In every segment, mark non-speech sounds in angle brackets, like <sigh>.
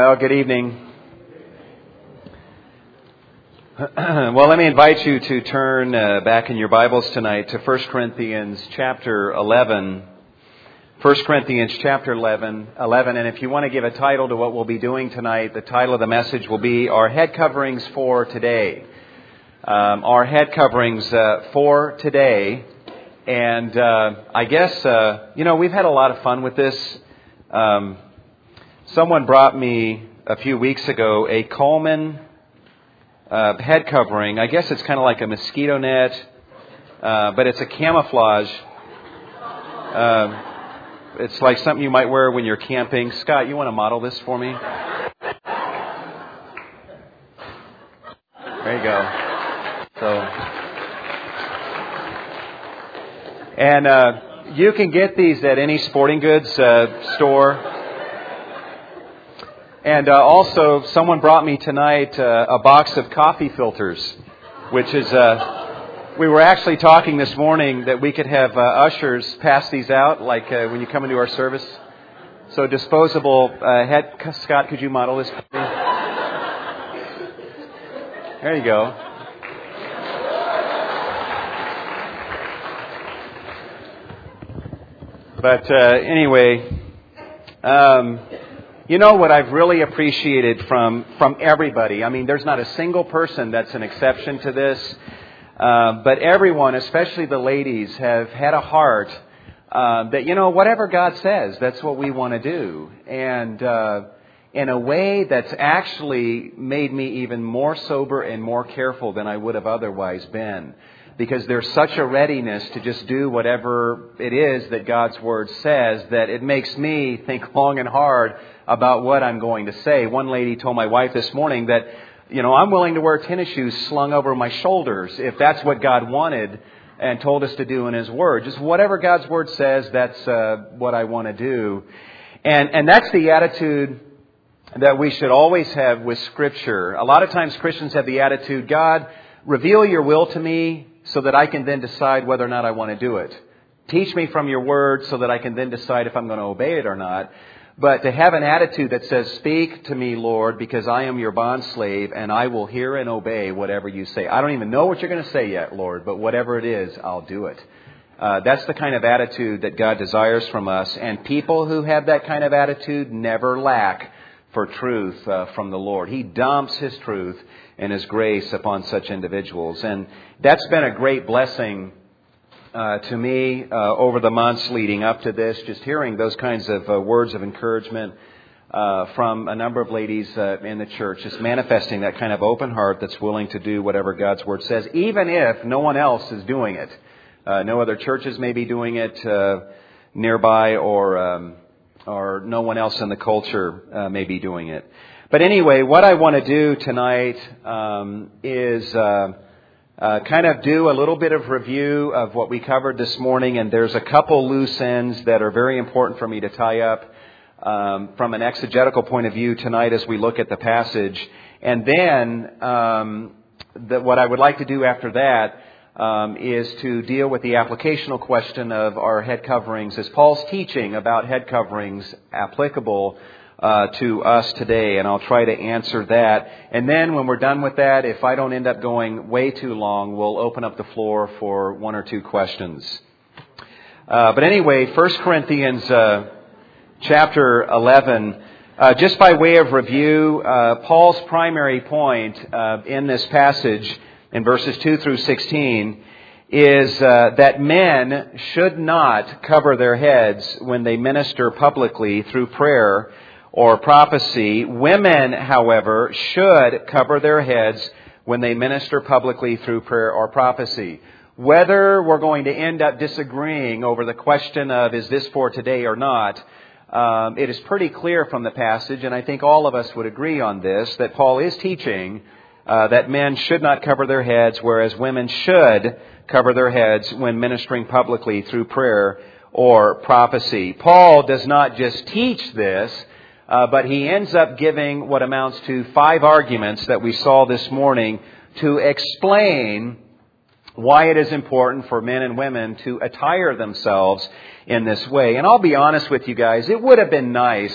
Well, good evening. <clears throat> well, let me invite you to turn uh, back in your Bibles tonight to 1 Corinthians chapter 11. 1 Corinthians chapter 11, 11. And if you want to give a title to what we'll be doing tonight, the title of the message will be Our Head Coverings for Today. Um, our head coverings uh, for today. And uh, I guess, uh, you know, we've had a lot of fun with this. Um, someone brought me a few weeks ago a Coleman uh, head covering. I guess it's kind of like a mosquito net, uh, but it's a camouflage. Uh, it's like something you might wear when you're camping. Scott, you want to model this for me? There you go. So. And uh, you can get these at any sporting goods uh, store. And uh, also, someone brought me tonight uh, a box of coffee filters, which is. Uh, we were actually talking this morning that we could have uh, ushers pass these out, like when you come into our service. So disposable head. Scott, could you model this? There you go. But uh, anyway, um, you know what I've really appreciated from from everybody. I mean, there's not a single person that's an exception to this, uh, but everyone, especially the ladies, have had a heart uh, that you know whatever God says, that's what we want to do, and uh, in a way that's actually made me even more sober and more careful than I would have otherwise been because there's such a readiness to just do whatever it is that God's Word says that it makes me think long and hard about what I'm going to say. One lady told my wife this morning that, you know, I'm willing to wear tennis shoes slung over my shoulders if that's what God wanted and told us to do in His Word. Just whatever God's Word says, that's uh, what I want to do. And, and that's the attitude that we should always have with Scripture. A lot of times Christians have the attitude, God, reveal your will to me so that I can then decide whether or not I want to do it. Teach me from your word so that I can then decide if I'm going to obey it or not. But to have an attitude that says, Speak to me, Lord, because I am your bond slave and I will hear and obey whatever you say. I don't even know what you're going to say yet, Lord, but whatever it is, I'll do it. Uh, that's the kind of attitude that God desires from us. And people who have that kind of attitude never lack for truth uh, from the Lord. He dumps His truth and His grace upon such individuals. And that's been a great blessing uh, to me uh, over the months leading up to this, just hearing those kinds of uh, words of encouragement uh, from a number of ladies uh, in the church, just manifesting that kind of open heart that's willing to do whatever God's Word says, even if no one else is doing it. Uh, no other churches may be doing it nearby, or um, or no one else in the culture may be doing it. But anyway, what I want to do tonight um, is uh, kind of do a little bit of review of what we covered this morning, and there's a couple loose ends that are very important for me to tie up um, from an exegetical point of view tonight as we look at the passage. And then um, the, what I would like to do after that um, is to deal with the applicational question of our head coverings. Is Paul's teaching about head coverings applicable uh, to us today, and I'll try to answer that. And then when we're done with that, if I don't end up going way too long, we'll open up the floor for one or two questions. Uh, but anyway, 1 Corinthians uh, chapter 11. Uh, just by way of review, uh, Paul's primary point uh, in this passage, in verses 2 through 16, is uh, that men should not cover their heads when they minister publicly through prayer or prophecy. Women, however, should cover their heads when they minister publicly through prayer or prophecy. Whether we're going to end up disagreeing over the question of is this for today or not, um, it is pretty clear from the passage, and I think all of us would agree on this, that Paul is teaching uh, that men should not cover their heads, whereas women should cover their heads when ministering publicly through prayer or prophecy. Paul does not just teach this, uh, but he ends up giving what amounts to five arguments that we saw this morning to explain why it is important for men and women to attire themselves in this way. And I'll be honest with you guys, it would have been nice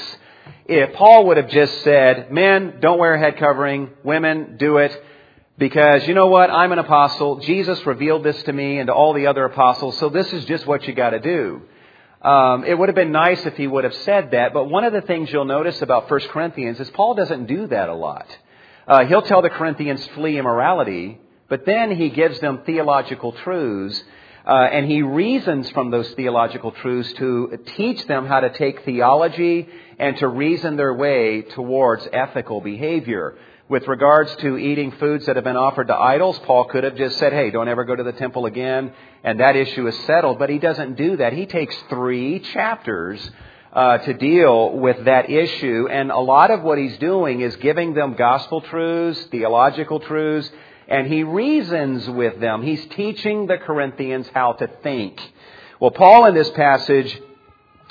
if Paul would have just said, men, don't wear a head covering, women, do it, because you know what? I'm an apostle. Jesus revealed this to me and to all the other apostles, so this is just what you gotta do. Um, it would have been nice if he would have said that, but one of the things you'll notice about 1 Corinthians is Paul doesn't do that a lot. Uh, he'll tell the Corinthians, flee immorality, but then he gives them theological truths, uh, and he reasons from those theological truths to teach them how to take theology and to reason their way towards ethical behavior. With regards to eating foods that have been offered to idols, Paul could have just said, hey, don't ever go to the temple again, and that issue is settled. But he doesn't do that. He takes three chapters uh, to deal with that issue, and a lot of what he's doing is giving them gospel truths, theological truths, and he reasons with them. He's teaching the Corinthians how to think. Well, Paul in this passage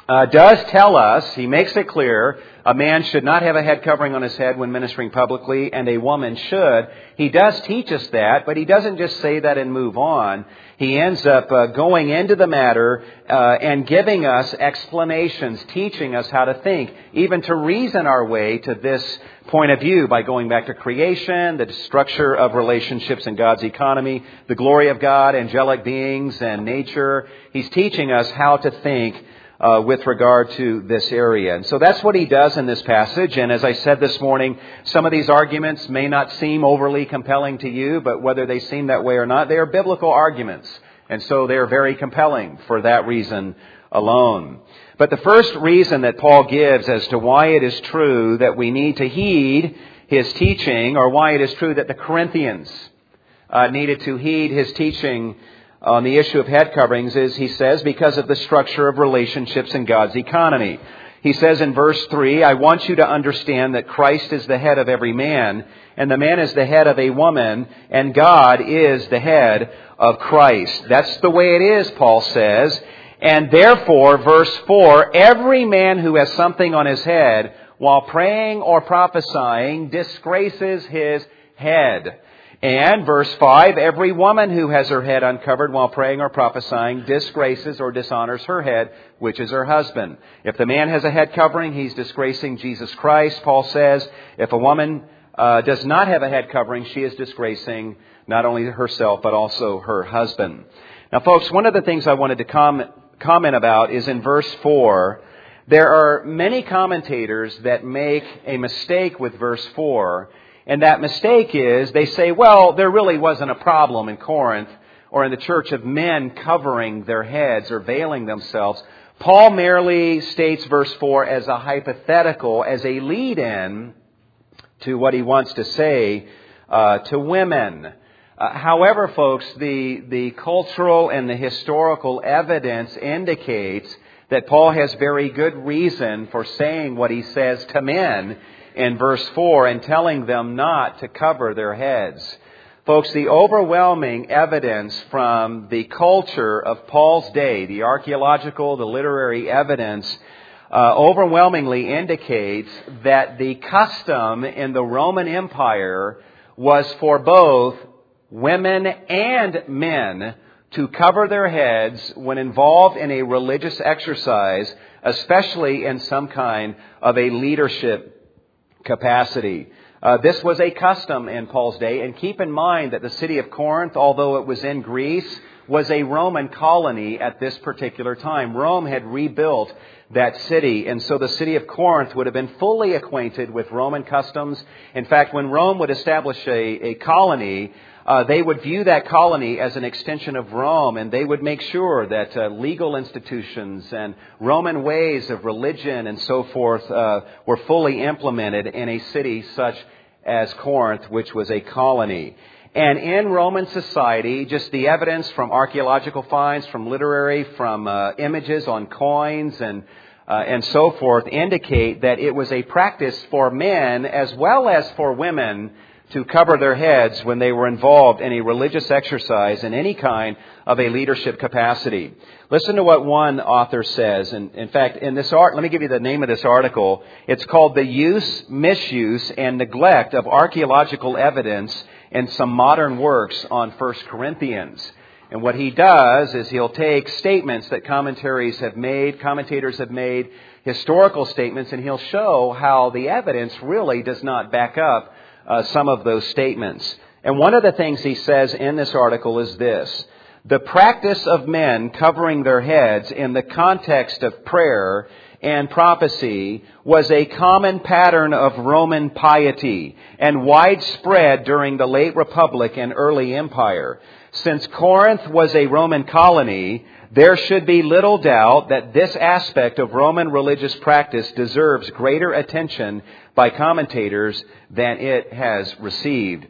uh, does tell us, he makes it clear, a man should not have a head covering on his head when ministering publicly, and a woman should. He does teach us that, but he doesn't just say that and move on. He ends up uh, going into the matter uh, and giving us explanations, teaching us how to think, even to reason our way to this point of view by going back to creation, the structure of relationships in God's economy, the glory of God, angelic beings, and nature. He's teaching us how to think uh, with regard to this area. And so that's what he does in this passage. And as I said this morning, some of these arguments may not seem overly compelling to you, but whether they seem that way or not, they are biblical arguments. And so they are very compelling for that reason alone. But the first reason that Paul gives as to why it is true that we need to heed his teaching, or why it is true that the Corinthians uh, needed to heed his teaching Uh, on the issue of head coverings is, he says, because of the structure of relationships in God's economy. He says in verse 3, I want you to understand that Christ is the head of every man, and the man is the head of a woman, and God is the head of Christ. That's the way it is, Paul says. And therefore, verse 4, every man who has something on his head while praying or prophesying disgraces his head. And verse 5, every woman who has her head uncovered while praying or prophesying disgraces or dishonors her head, which is her husband. If the man has a head covering, he's disgracing Jesus Christ. Paul says, if a woman uh, does not have a head covering, she is disgracing not only herself, but also her husband. Now folks, one of the things I wanted to com- comment about is in verse 4, there are many commentators that make a mistake with verse 4 and that mistake is they say, well, there really wasn't a problem in Corinth or in the church of men covering their heads or veiling themselves. Paul merely states verse 4 as a hypothetical, as a lead in to what he wants to say uh, to women. Uh, however, folks, the, the cultural and the historical evidence indicates that Paul has very good reason for saying what he says to men in verse 4 and telling them not to cover their heads. Folks, the overwhelming evidence from the culture of Paul's day, the archaeological, the literary evidence, uh, overwhelmingly indicates that the custom in the Roman Empire was for both women and men to cover their heads when involved in a religious exercise, especially in some kind of a leadership capacity. Uh, this was a custom in Paul's day, and keep in mind that the city of Corinth, although it was in Greece, was a Roman colony at this particular time. Rome had rebuilt that city, and so the city of Corinth would have been fully acquainted with Roman customs. In fact, when Rome would establish a, a colony, uh, they would view that colony as an extension of Rome, and they would make sure that uh, legal institutions and Roman ways of religion and so forth uh, were fully implemented in a city such as Corinth, which was a colony. And in Roman society, just the evidence from archaeological finds, from literary, from uh, images on coins and uh, and so forth indicate that it was a practice for men as well as for women to cover their heads when they were involved in a religious exercise in any kind of a leadership capacity. Listen to what one author says. And in fact, in this art, let me give you the name of this article. It's called The Use, Misuse, and Neglect of Archaeological Evidence in Some Modern Works on 1 Corinthians. And what he does is he'll take statements that commentaries have made, commentators have made, historical statements, and he'll show how the evidence really does not back up uh, some of those statements. And one of the things he says in this article is this. The practice of men covering their heads in the context of prayer and prophecy was a common pattern of Roman piety and widespread during the late Republic and early Empire. Since Corinth was a Roman colony, there should be little doubt that this aspect of Roman religious practice deserves greater attention by commentators than it has received.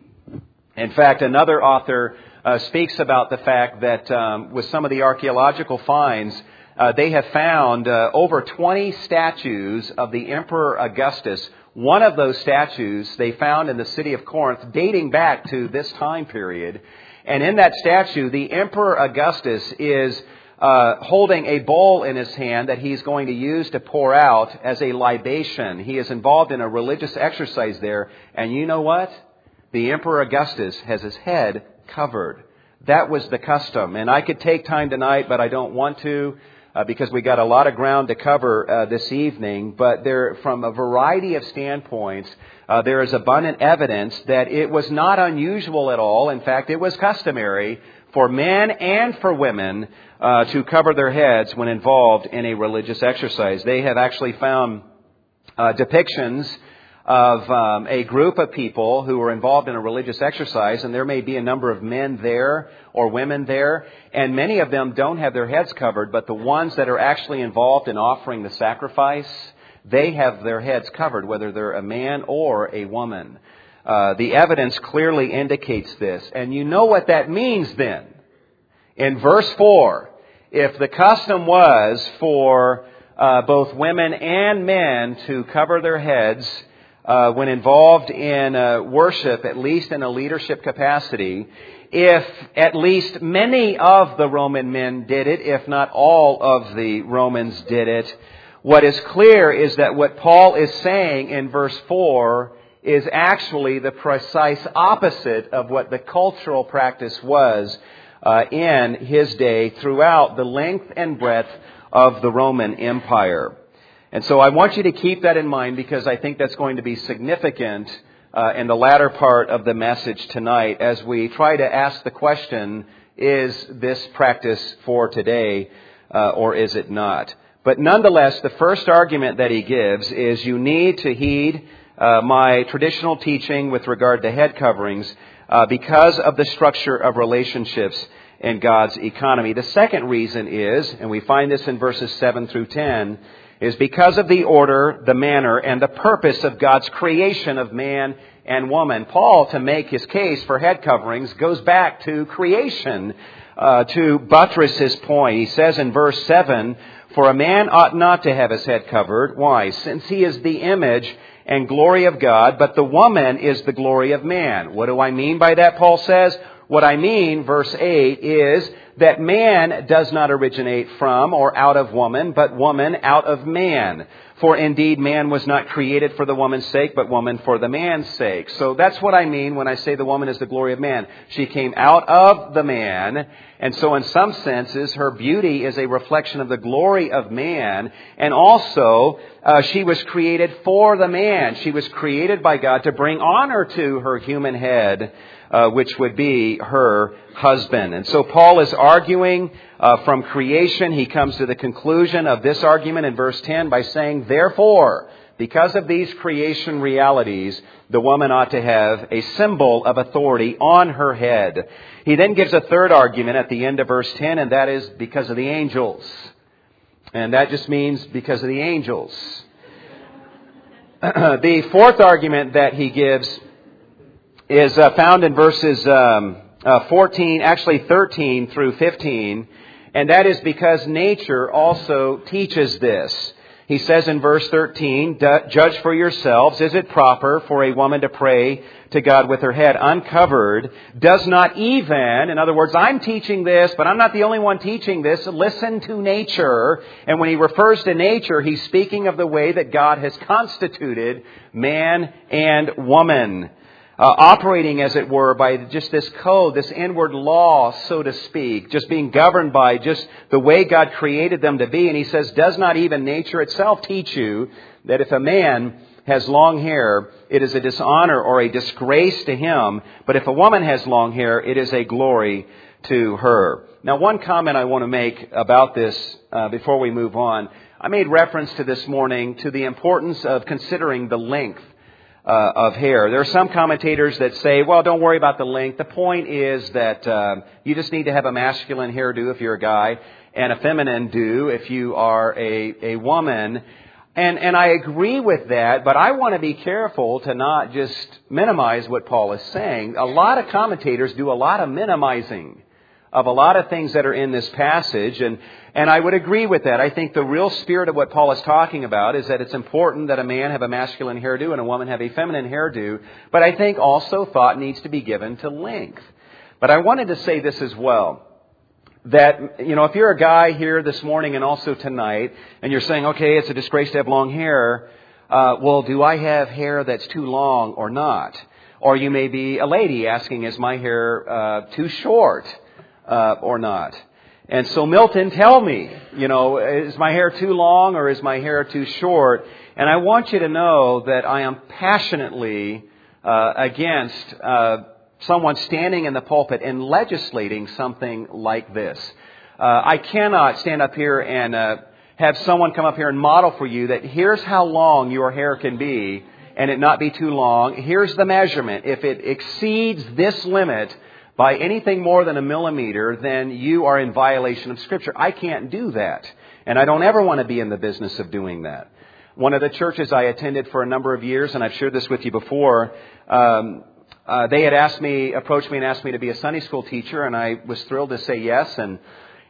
In fact, another author uh, speaks about the fact that um, with some of the archaeological finds, uh, they have found uh, over 20 statues of the Emperor Augustus. One of those statues they found in the city of Corinth dating back to this time period. And in that statue, the Emperor Augustus is uh, holding a bowl in his hand that he's going to use to pour out as a libation. He is involved in a religious exercise there. And you know what? The Emperor Augustus has his head covered. That was the custom. And I could take time tonight, but I don't want to uh, because we got a lot of ground to cover uh, this evening. But there, from a variety of standpoints, uh, there is abundant evidence that it was not unusual at all. In fact, it was customary for men and for women uh, to cover their heads when involved in a religious exercise. They have actually found uh, depictions of um, a group of people who are involved in a religious exercise, and there may be a number of men there or women there, and many of them don't have their heads covered, but the ones that are actually involved in offering the sacrifice, they have their heads covered, whether they're a man or a woman. Uh, the evidence clearly indicates this, and you know what that means then. In verse 4, if the custom was for uh, both women and men to cover their heads, uh, when involved in uh, worship, at least in a leadership capacity, if at least many of the Roman men did it, if not all of the Romans did it, what is clear is that what Paul is saying in verse 4 is actually the precise opposite of what the cultural practice was uh, in his day throughout the length and breadth of the Roman Empire. And so I want you to keep that in mind because I think that's going to be significant uh, in the latter part of the message tonight as we try to ask the question, is this practice for today uh, or is it not? But nonetheless, the first argument that he gives is you need to heed uh, my traditional teaching with regard to head coverings uh, because of the structure of relationships in God's economy. The second reason is, and we find this in verses 7 through 10, is because of the order, the manner, and the purpose of God's creation of man and woman. Paul, to make his case for head coverings, goes back to creation uh, to buttress his point. He says in verse 7, For a man ought not to have his head covered. Why? Since he is the image and glory of God, but the woman is the glory of man. What do I mean by that, Paul says? What I mean, verse 8, is that man does not originate from or out of woman, but woman out of man. For indeed, man was not created for the woman's sake, but woman for the man's sake. So that's what I mean when I say the woman is the glory of man. She came out of the man, and so in some senses, her beauty is a reflection of the glory of man, and also, uh, she was created for the man. She was created by God to bring honor to her human head uh, which would be her husband. And so Paul is arguing uh, from creation. He comes to the conclusion of this argument in verse 10 by saying, Therefore, because of these creation realities, the woman ought to have a symbol of authority on her head. He then gives a third argument at the end of verse 10, and that is because of the angels. And that just means because of the angels. <clears throat> the fourth argument that he gives is uh, found in verses um, uh, 14, actually 13 through 15, and that is because nature also teaches this. He says in verse 13, Judge for yourselves, is it proper for a woman to pray to God with her head uncovered? Does not even, in other words, I'm teaching this, but I'm not the only one teaching this. Listen to nature. And when he refers to nature, he's speaking of the way that God has constituted man and woman. Uh, operating, as it were, by just this code, this inward law, so to speak, just being governed by just the way God created them to be. And he says, does not even nature itself teach you that if a man has long hair, it is a dishonor or a disgrace to him, but if a woman has long hair, it is a glory to her. Now, one comment I want to make about this uh, before we move on. I made reference to this morning to the importance of considering the length uh, of hair. There are some commentators that say, well, don't worry about the length. The point is that uh, you just need to have a masculine hairdo if you're a guy and a feminine do if you are a, a woman. And, and I agree with that, but I want to be careful to not just minimize what Paul is saying. A lot of commentators do a lot of minimizing of a lot of things that are in this passage, and, and I would agree with that. I think the real spirit of what Paul is talking about is that it's important that a man have a masculine hairdo and a woman have a feminine hairdo, but I think also thought needs to be given to length. But I wanted to say this as well. That, you know, if you're a guy here this morning and also tonight, and you're saying, okay, it's a disgrace to have long hair, uh, well, do I have hair that's too long or not? Or you may be a lady asking, is my hair uh, too short? uh, or not. And so, Milton, tell me, you know, is my hair too long or is my hair too short? And I want you to know that I am passionately uh, against uh, someone standing in the pulpit and legislating something like this. Uh, I cannot stand up here and uh, have someone come up here and model for you that here's how long your hair can be and it not be too long. Here's the measurement. If it exceeds this limit, by anything more than a millimeter, then you are in violation of Scripture. I can't do that. And I don't ever want to be in the business of doing that. One of the churches I attended for a number of years, and I've shared this with you before, um, uh, they had asked me, approached me and asked me to be a Sunday school teacher, and I was thrilled to say yes. And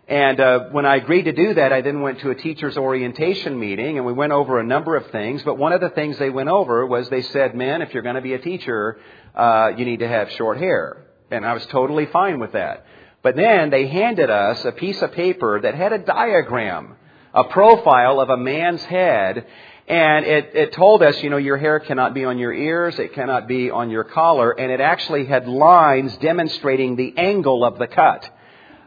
and uh, when I agreed to do that, I then went to a teacher's orientation meeting, and we went over a number of things. But one of the things they went over was they said, "Man, if you're going to be a teacher, uh, you need to have short hair." And I was totally fine with that. But then they handed us a piece of paper that had a diagram, a profile of a man's head, and it, it told us, you know, your hair cannot be on your ears, it cannot be on your collar, and it actually had lines demonstrating the angle of the cut.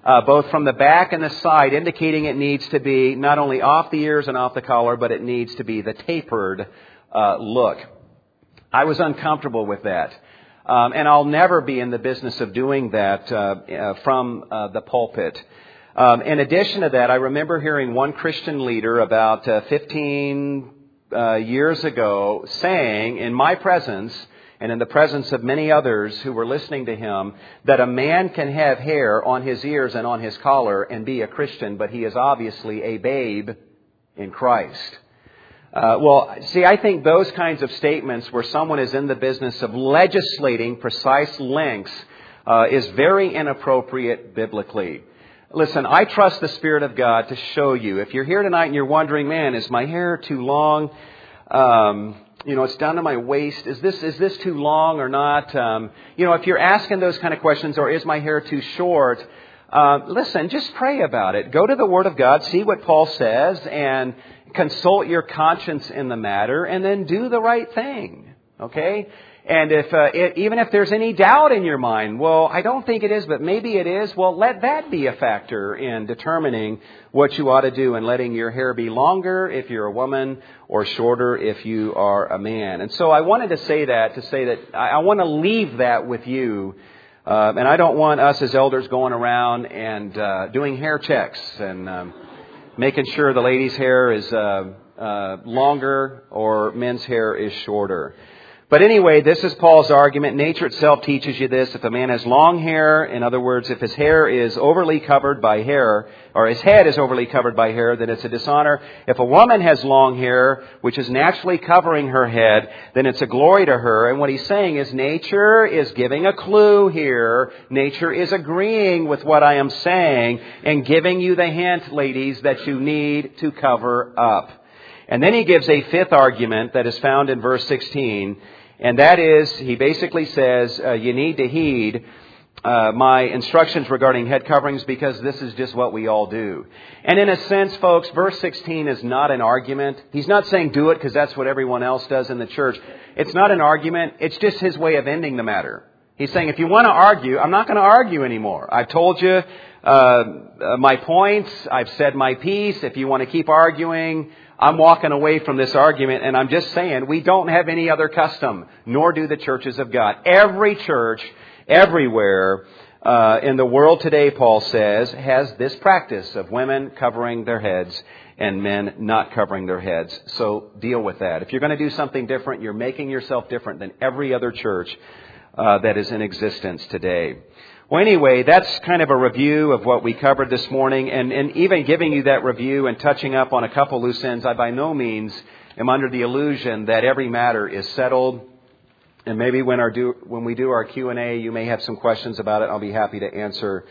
Uh, both from the back and the side, indicating it needs to be not only off the ears and off the collar, but it needs to be the tapered uh, look. I was uncomfortable with that. Um, and I'll never be in the business of doing that uh, uh, from uh, the pulpit. Um, in addition to that, I remember hearing one Christian leader about uh, 15 uh, years ago saying, in my presence, and in the presence of many others who were listening to him, that a man can have hair on his ears and on his collar and be a Christian, but he is obviously a babe in Christ. Uh, well, see, I think those kinds of statements where someone is in the business of legislating precise lengths uh, is very inappropriate biblically. Listen, I trust the Spirit of God to show you. If you're here tonight and you're wondering, man, is my hair too long? Um, you know, it's down to my waist. Is this is this too long or not? Um, you know, if you're asking those kind of questions, or is my hair too short? Uh, listen, just pray about it. Go to the Word of God, see what Paul says, and consult your conscience in the matter, and then do the right thing. Okay? And if uh, it, even if there's any doubt in your mind, well, I don't think it is, but maybe it is. Well, let that be a factor in determining what you ought to do and letting your hair be longer if you're a woman or shorter if you are a man. And so I wanted to say that to say that I, I want to leave that with you. Uh, and I don't want us as elders going around and uh, doing hair checks and um, making sure the lady's hair is uh, uh, longer or men's hair is shorter. But anyway, this is Paul's argument. Nature itself teaches you this. If a man has long hair, in other words, if his hair is overly covered by hair, or his head is overly covered by hair, then it's a dishonor. If a woman has long hair, which is naturally covering her head, then it's a glory to her. And what he's saying is nature is giving a clue here. Nature is agreeing with what I am saying and giving you the hint, ladies, that you need to cover up. And then he gives a fifth argument that is found in verse 16, and that is, he basically says, uh, you need to heed uh, my instructions regarding head coverings because this is just what we all do. And in a sense, folks, verse 16 is not an argument. He's not saying do it because that's what everyone else does in the church. It's not an argument. It's just his way of ending the matter. He's saying, if you want to argue, I'm not going to argue anymore. I've told you uh, uh, my points. I've said my piece. If you want to keep arguing, I'm walking away from this argument and I'm just saying we don't have any other custom, nor do the churches of God. Every church, everywhere, uh, in the world today, Paul says, has this practice of women covering their heads and men not covering their heads. So deal with that. If you're going to do something different, you're making yourself different than every other church uh, that is in existence today. Well, anyway, that's kind of a review of what we covered this morning, and, and even giving you that review and touching up on a couple loose ends, I by no means am under the illusion that every matter is settled. And maybe when, our do, when we do our Q&A, you may have some questions about it. I'll be happy to answer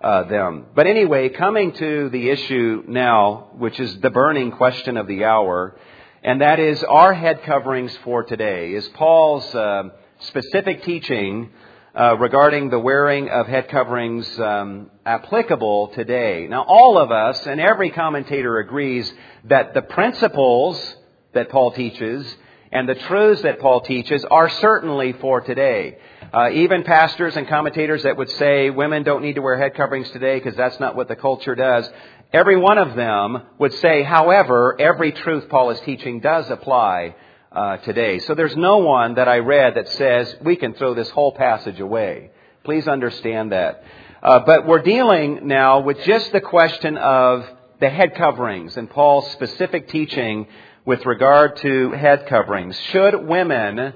uh, them. But anyway, coming to the issue now, which is the burning question of the hour, and that is our head coverings for today. Is Paul's... Uh, specific teaching uh, regarding the wearing of head coverings um, applicable today. Now, all of us and every commentator agrees that the principles that Paul teaches and the truths that Paul teaches are certainly for today. Uh, even pastors and commentators that would say women don't need to wear head coverings today because that's not what the culture does. Every one of them would say, however, every truth Paul is teaching does apply uh, today. So there's no one that I read that says we can throw this whole passage away. Please understand that. Uh, but we're dealing now with just the question of the head coverings and Paul's specific teaching with regard to head coverings. Should women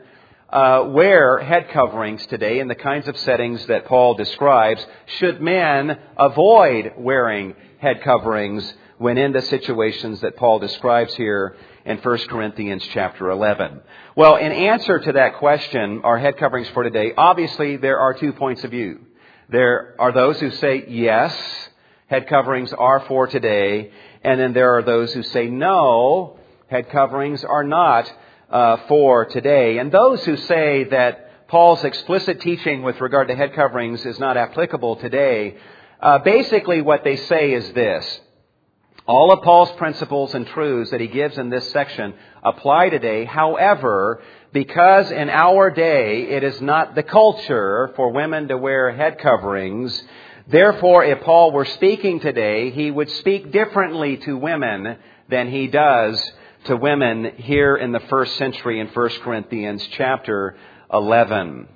uh, wear head coverings today in the kinds of settings that Paul describes? Should men avoid wearing head coverings when in the situations that Paul describes here in 1 Corinthians chapter 11? Well, in answer to that question, our head coverings for today, obviously there are two points of view. There are those who say yes, head coverings are for today, and then there are those who say no, head coverings are not uh, for today. And those who say that Paul's explicit teaching with regard to head coverings is not applicable today, uh, basically what they say is this. All of Paul's principles and truths that he gives in this section apply today. However, because in our day it is not the culture for women to wear head coverings, therefore if Paul were speaking today, he would speak differently to women than he does to women here in the first century in 1 Corinthians chapter 11.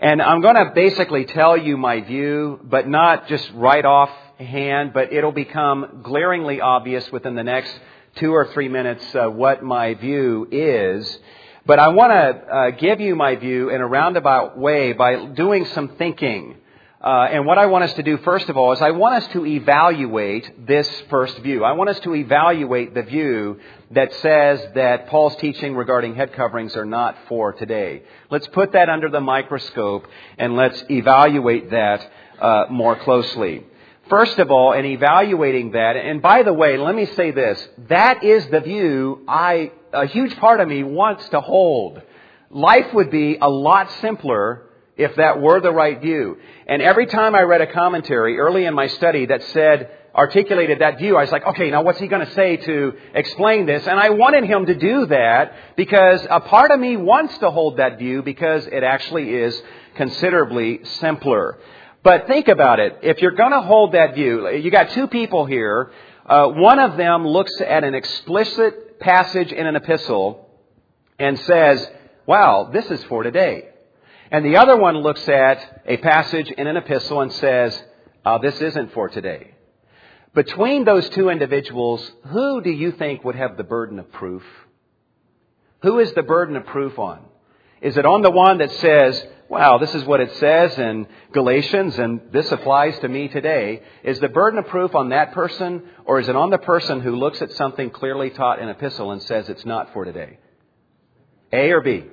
And I'm going to basically tell you my view, but not just right off hand, but it'll become glaringly obvious within the next two or three minutes uh, what my view is. But I want to uh, give you my view in a roundabout way by doing some thinking. Uh, and what I want us to do, first of all, is I want us to evaluate this first view. I want us to evaluate the view that says that Paul's teaching regarding head coverings are not for today. Let's put that under the microscope and let's evaluate that uh, more closely. First of all, in evaluating that, and by the way, let me say this, that is the view I, a huge part of me wants to hold. Life would be a lot simpler if that were the right view. And every time I read a commentary early in my study that said, articulated that view, I was like, okay, now what's he going to say to explain this? And I wanted him to do that because a part of me wants to hold that view because it actually is considerably simpler. But think about it. If you're going to hold that view, you got two people here. Uh, one of them looks at an explicit passage in an epistle and says, wow, this is for today. And the other one looks at a passage in an epistle and says, uh, this isn't for today. Between those two individuals, who do you think would have the burden of proof? Who is the burden of proof on? Is it on the one that says, wow, this is what it says in Galatians and this applies to me today. Is the burden of proof on that person or is it on the person who looks at something clearly taught in epistle and says it's not for today? A or B?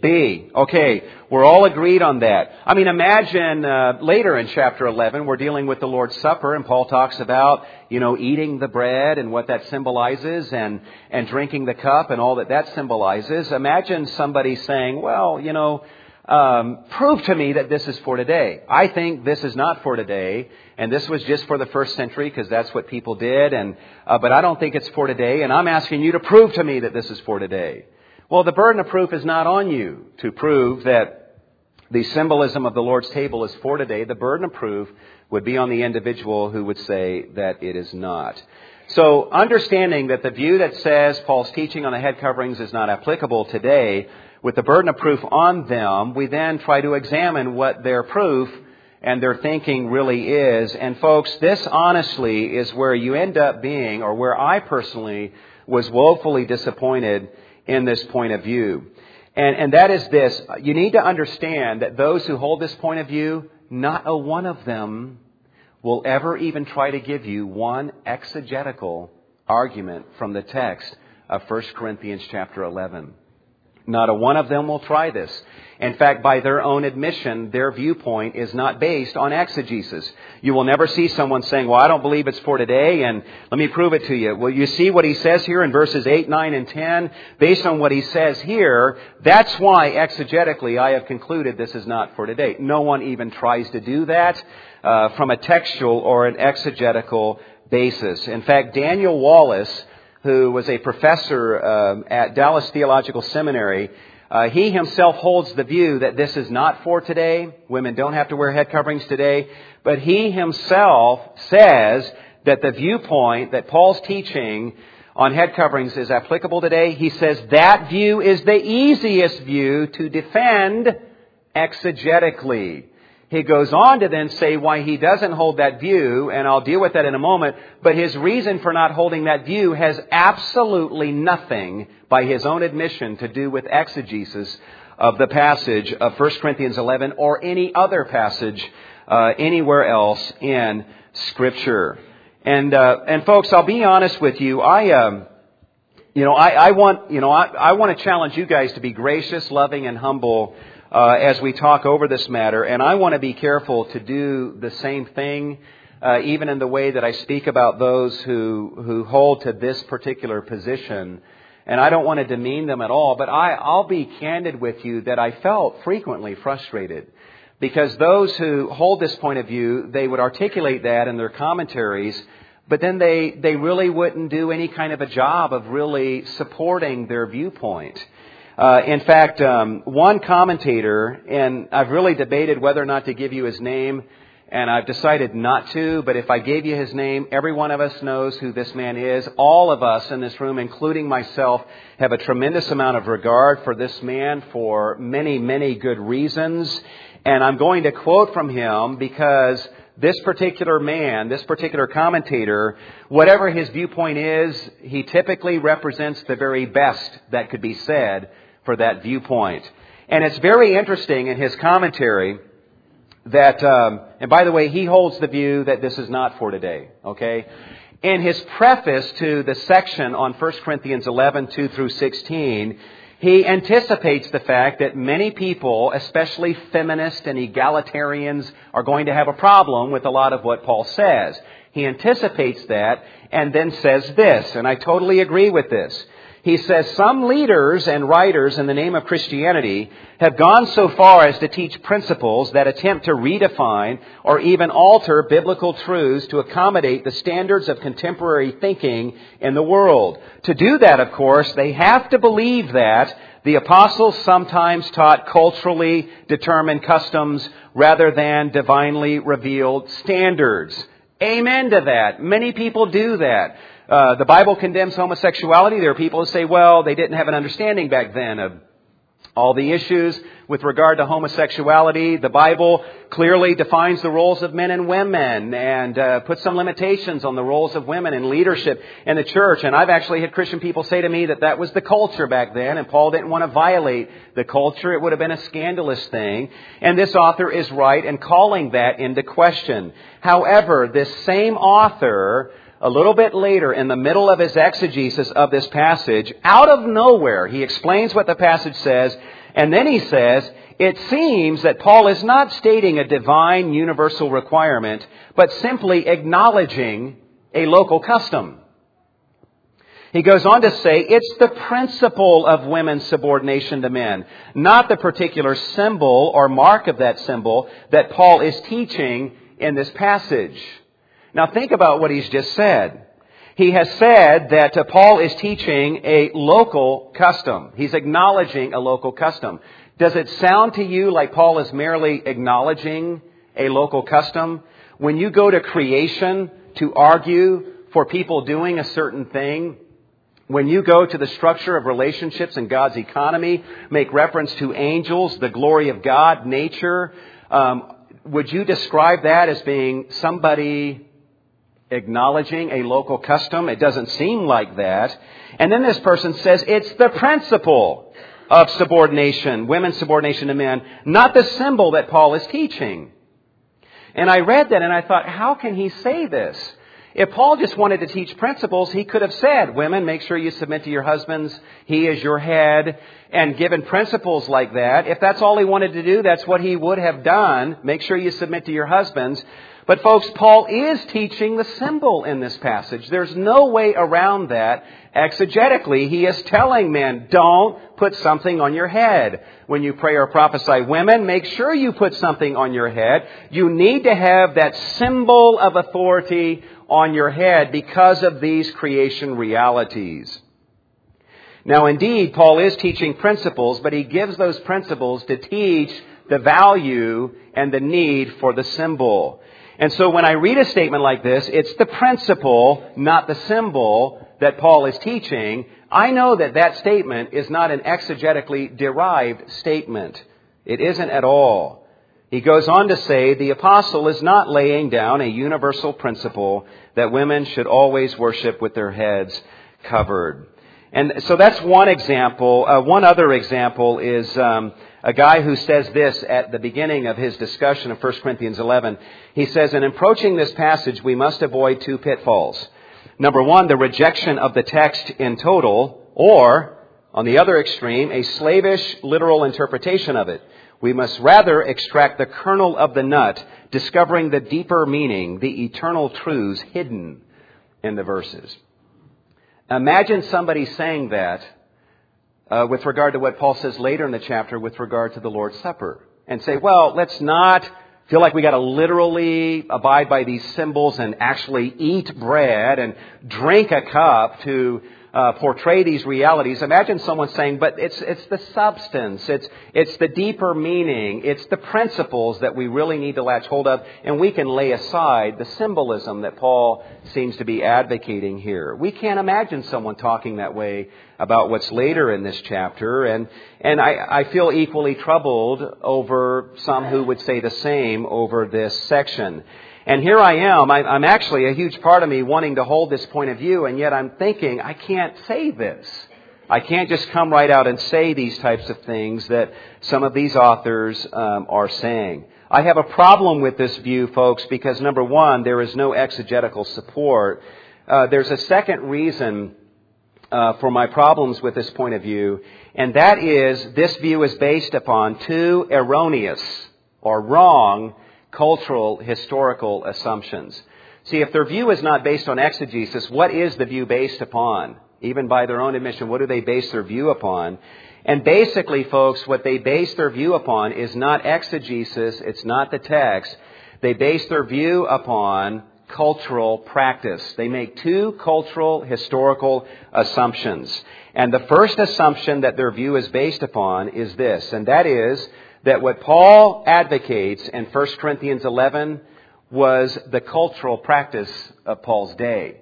B. Okay, we're all agreed on that. I mean, imagine uh, later in chapter 11, we're dealing with the Lord's Supper, and Paul talks about, you know, eating the bread and what that symbolizes, and and drinking the cup and all that that symbolizes. Imagine somebody saying, well, you know, um, prove to me that this is for today. I think this is not for today, and this was just for the first century because that's what people did. And uh, but I don't think it's for today, and I'm asking you to prove to me that this is for today. Well, the burden of proof is not on you to prove that the symbolism of the Lord's table is for today. The burden of proof would be on the individual who would say that it is not. So, understanding that the view that says Paul's teaching on the head coverings is not applicable today, with the burden of proof on them, we then try to examine what their proof and their thinking really is. And folks, this honestly is where you end up being, or where I personally was woefully disappointed in this point of view. And, and that is this. You need to understand that those who hold this point of view, not a one of them will ever even try to give you one exegetical argument from the text of 1 Corinthians chapter 11. Not a one of them will try this. In fact, by their own admission, their viewpoint is not based on exegesis. You will never see someone saying, well, I don't believe it's for today, and let me prove it to you. Well, you see what he says here in verses 8, 9, and 10? Based on what he says here, that's why exegetically I have concluded this is not for today. No one even tries to do that uh, from a textual or an exegetical basis. In fact, Daniel Wallace, who was a professor um, at Dallas Theological Seminary, uh, he himself holds the view that this is not for today. Women don't have to wear head coverings today. But he himself says that the viewpoint that Paul's teaching on head coverings is applicable today. He says that view is the easiest view to defend exegetically. He goes on to then say why he doesn't hold that view, and I'll deal with that in a moment, but his reason for not holding that view has absolutely nothing, by his own admission, to do with exegesis of the passage of 1 Corinthians 11 or any other passage uh, anywhere else in Scripture. And, uh, and folks, I'll be honest with you, I, um, you know, I, I want, you know, I, I want to challenge you guys to be gracious, loving, and humble uh, as we talk over this matter. And I want to be careful to do the same thing, uh, even in the way that I speak about those who, who hold to this particular position. And I don't want to demean them at all, but I, I'll be candid with you that I felt frequently frustrated. Because those who hold this point of view, they would articulate that in their commentaries, but then they, they really wouldn't do any kind of a job of really supporting their viewpoint. Uh, in fact, um, one commentator, and I've really debated whether or not to give you his name, and I've decided not to, but if I gave you his name, every one of us knows who this man is. All of us in this room, including myself, have a tremendous amount of regard for this man for many, many good reasons. And I'm going to quote from him because this particular man, this particular commentator, whatever his viewpoint is, he typically represents the very best that could be said for that viewpoint. And it's very interesting in his commentary that, um, and by the way, he holds the view that this is not for today, okay? In his preface to the section on 1 Corinthians 11, 2 through 16, he anticipates the fact that many people, especially feminists and egalitarians, are going to have a problem with a lot of what Paul says. He anticipates that and then says this, and I totally agree with this. He says some leaders and writers in the name of Christianity have gone so far as to teach principles that attempt to redefine or even alter biblical truths to accommodate the standards of contemporary thinking in the world. To do that, of course, they have to believe that the apostles sometimes taught culturally determined customs rather than divinely revealed standards. Amen to that. Many people do that. Uh, the Bible condemns homosexuality. There are people who say, well, they didn't have an understanding back then of all the issues with regard to homosexuality. The Bible clearly defines the roles of men and women and uh, puts some limitations on the roles of women in leadership in the church. And I've actually had Christian people say to me that that was the culture back then, and Paul didn't want to violate the culture. It would have been a scandalous thing. And this author is right in calling that into question. However, this same author a little bit later, in the middle of his exegesis of this passage, out of nowhere, he explains what the passage says, and then he says, it seems that Paul is not stating a divine universal requirement, but simply acknowledging a local custom. He goes on to say it's the principle of women's subordination to men, not the particular symbol or mark of that symbol that Paul is teaching in this passage. Now think about what he's just said. He has said that uh, Paul is teaching a local custom. He's acknowledging a local custom. Does it sound to you like Paul is merely acknowledging a local custom? When you go to creation to argue for people doing a certain thing, when you go to the structure of relationships in God's economy, make reference to angels, the glory of God, nature, um, would you describe that as being somebody acknowledging a local custom? It doesn't seem like that. And then this person says it's the principle of subordination, women's subordination to men, not the symbol that Paul is teaching. And I read that and I thought, how can he say this? If Paul just wanted to teach principles, he could have said, women, make sure you submit to your husbands. He is your head. And given principles like that, if that's all he wanted to do, that's what he would have done. Make sure you submit to your husbands. But folks, Paul is teaching the symbol in this passage. There's no way around that. Exegetically, he is telling men, don't put something on your head. When you pray or prophesy, women, make sure you put something on your head. You need to have that symbol of authority on your head because of these creation realities. Now indeed, Paul is teaching principles, but he gives those principles to teach the value and the need for the symbol. And so when I read a statement like this, it's the principle, not the symbol, that Paul is teaching. I know that that statement is not an exegetically derived statement. It isn't at all. He goes on to say the apostle is not laying down a universal principle that women should always worship with their heads covered. And so that's one example. Uh, one other example is um, a guy who says this at the beginning of his discussion of 1 Corinthians 11. He says, in approaching this passage, we must avoid two pitfalls. Number one, the rejection of the text in total, or, on the other extreme, a slavish literal interpretation of it. We must rather extract the kernel of the nut, discovering the deeper meaning, the eternal truths hidden in the verses. Imagine somebody saying that uh, with regard to what Paul says later in the chapter with regard to the Lord's Supper and say, well, let's not feel like we got to literally abide by these symbols and actually eat bread and drink a cup to uh, portray these realities. Imagine someone saying, but it's, it's the substance, it's, it's the deeper meaning, it's the principles that we really need to latch hold of, and we can lay aside the symbolism that Paul seems to be advocating here. We can't imagine someone talking that way about what's later in this chapter, and, and I, I feel equally troubled over some who would say the same over this section. And here I am. I'm actually a huge part of me wanting to hold this point of view, and yet I'm thinking, I can't say this. I can't just come right out and say these types of things that some of these authors um, are saying. I have a problem with this view, folks, because number one, there is no exegetical support. Uh, there's a second reason uh, for my problems with this point of view, and that is this view is based upon two erroneous or wrong cultural, historical assumptions. See, if their view is not based on exegesis, what is the view based upon? Even by their own admission, what do they base their view upon? And basically, folks, what they base their view upon is not exegesis, it's not the text. They base their view upon cultural practice. They make two cultural, historical assumptions. And the first assumption that their view is based upon is this, and that is that what Paul advocates in 1 Corinthians 11 was the cultural practice of Paul's day.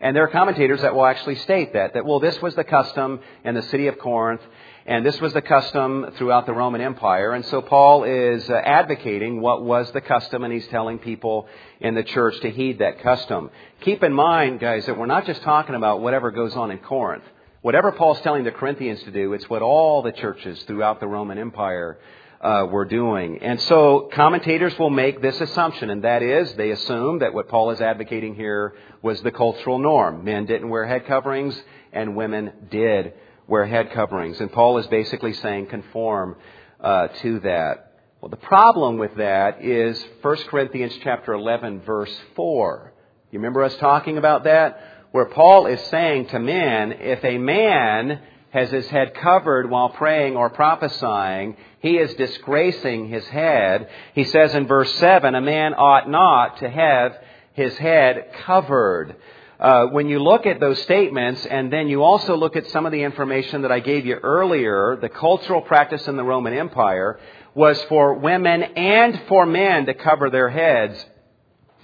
And there are commentators that will actually state that, that, well, this was the custom in the city of Corinth, and this was the custom throughout the Roman Empire. And so Paul is uh, advocating what was the custom, and he's telling people in the church to heed that custom. Keep in mind, guys, that we're not just talking about whatever goes on in Corinth. Whatever Paul's telling the Corinthians to do, it's what all the churches throughout the Roman Empire uh, were doing. And so commentators will make this assumption, and that is they assume that what Paul is advocating here was the cultural norm. Men didn't wear head coverings, and women did wear head coverings. And Paul is basically saying conform uh, to that. Well, the problem with that is 1 Corinthians chapter 11, verse 4. You remember us talking about that? where Paul is saying to men, if a man has his head covered while praying or prophesying, he is disgracing his head. He says in verse 7, a man ought not to have his head covered. Uh, when you look at those statements and then you also look at some of the information that I gave you earlier, the cultural practice in the Roman Empire was for women and for men to cover their heads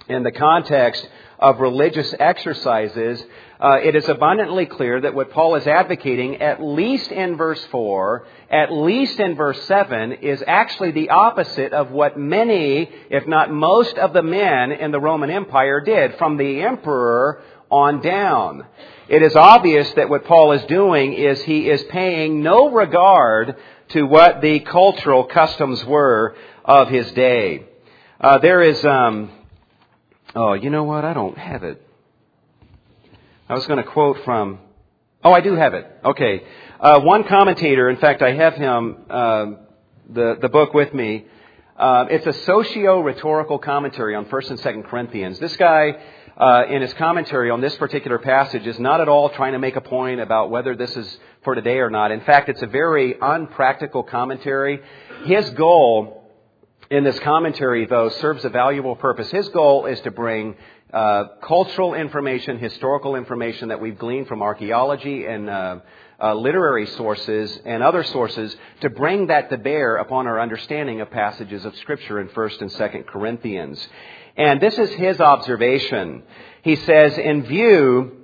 in the context of religious exercises, uh, it is abundantly clear that what Paul is advocating, at least in verse 4, at least in verse 7, is actually the opposite of what many, if not most, of the men in the Roman Empire did, from the emperor on down. It is obvious that what Paul is doing is he is paying no regard to what the cultural customs were of his day. Uh, there is, um, oh, you know what? I don't have it. I was going to quote from, oh, I do have it. Okay. Uh, one commentator, in fact, I have him, uh, the, the book with me. Uh, it's a socio-rhetorical commentary on 1st and 2nd Corinthians. This guy, uh, in his commentary on this particular passage, is not at all trying to make a point about whether this is for today or not. In fact, it's a very unpractical commentary. His goal in this commentary, though, serves a valuable purpose. His goal is to bring uh, cultural information, historical information that we've gleaned from archaeology and uh, uh, literary sources and other sources to bring that to bear upon our understanding of passages of Scripture in 1st and 2nd Corinthians. And this is his observation. He says, in view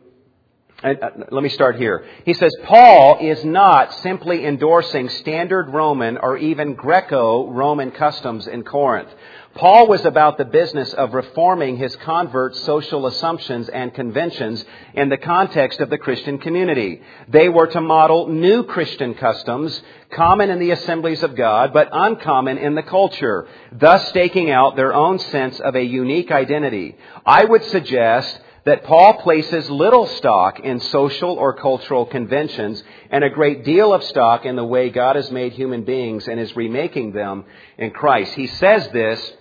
uh, let me start here. He says, Paul is not simply endorsing standard Roman or even Greco-Roman customs in Corinth. Paul was about the business of reforming his converts' social assumptions and conventions in the context of the Christian community. They were to model new Christian customs, common in the assemblies of God, but uncommon in the culture, thus staking out their own sense of a unique identity. I would suggest that Paul places little stock in social or cultural conventions and a great deal of stock in the way God has made human beings and is remaking them in Christ. He says this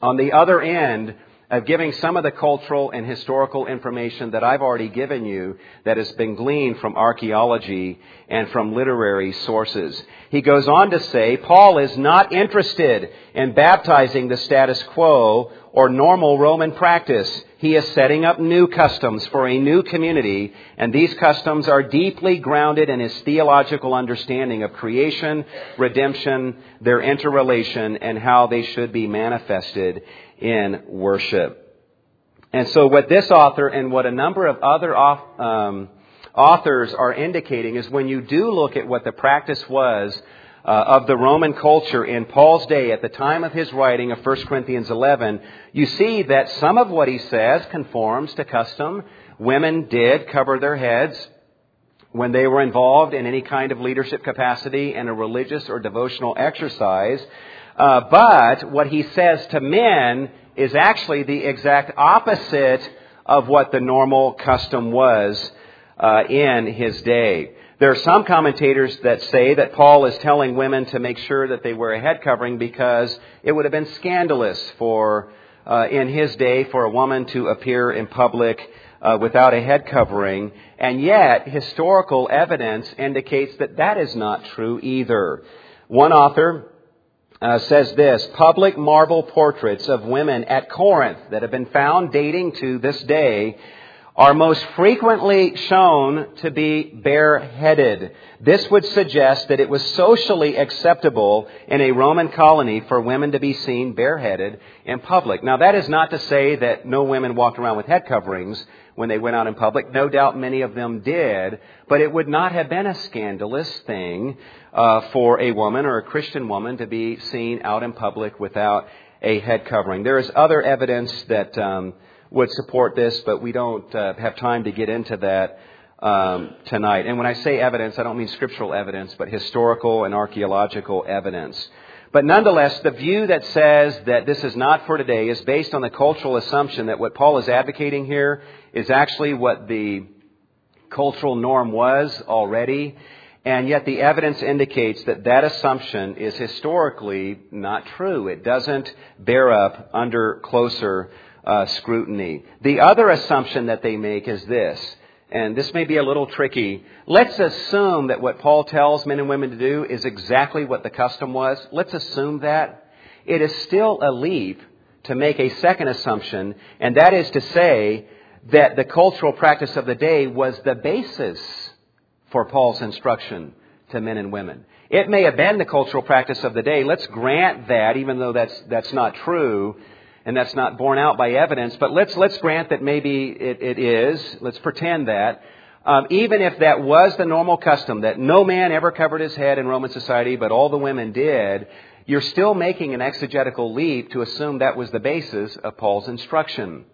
on the other end of giving some of the cultural and historical information that I've already given you that has been gleaned from archaeology and from literary sources. He goes on to say, Paul is not interested in baptizing the status quo or normal Roman practice. He is setting up new customs for a new community, and these customs are deeply grounded in his theological understanding of creation, redemption, their interrelation, and how they should be manifested in worship. And so what this author and what a number of other um, authors are indicating is when you do look at what the practice was of the Roman culture in Paul's day at the time of his writing of 1 Corinthians 11, you see that some of what he says conforms to custom. Women did cover their heads when they were involved in any kind of leadership capacity in a religious or devotional exercise. Uh, but what he says to men is actually the exact opposite of what the normal custom was uh, in his day. There are some commentators that say that Paul is telling women to make sure that they wear a head covering because it would have been scandalous for, uh, in his day, for a woman to appear in public uh, without a head covering. And yet, historical evidence indicates that that is not true either. One author uh, says this public marble portraits of women at Corinth that have been found dating to this day are most frequently shown to be bareheaded. This would suggest that it was socially acceptable in a Roman colony for women to be seen bareheaded in public. Now that is not to say that no women walked around with head coverings when they went out in public. No doubt many of them did, but it would not have been a scandalous thing uh, for a woman or a Christian woman to be seen out in public without a head covering. There is other evidence that um, would support this, but we don't uh, have time to get into that um, tonight. And when I say evidence, I don't mean scriptural evidence, but historical and archaeological evidence. But nonetheless, the view that says that this is not for today is based on the cultural assumption that what Paul is advocating here is actually what the cultural norm was already. And yet the evidence indicates that that assumption is historically not true. It doesn't bear up under closer uh, scrutiny. The other assumption that they make is this, and this may be a little tricky. Let's assume that what Paul tells men and women to do is exactly what the custom was. Let's assume that. It is still a leap to make a second assumption, and that is to say that the cultural practice of the day was the basis for Paul's instruction to men and women. It may have been the cultural practice of the day. Let's grant that, even though that's, that's not true and that's not borne out by evidence, but let's, let's grant that maybe it, it is. Let's pretend that. Um, even if that was the normal custom, that no man ever covered his head in Roman society, but all the women did, you're still making an exegetical leap to assume that was the basis of Paul's instruction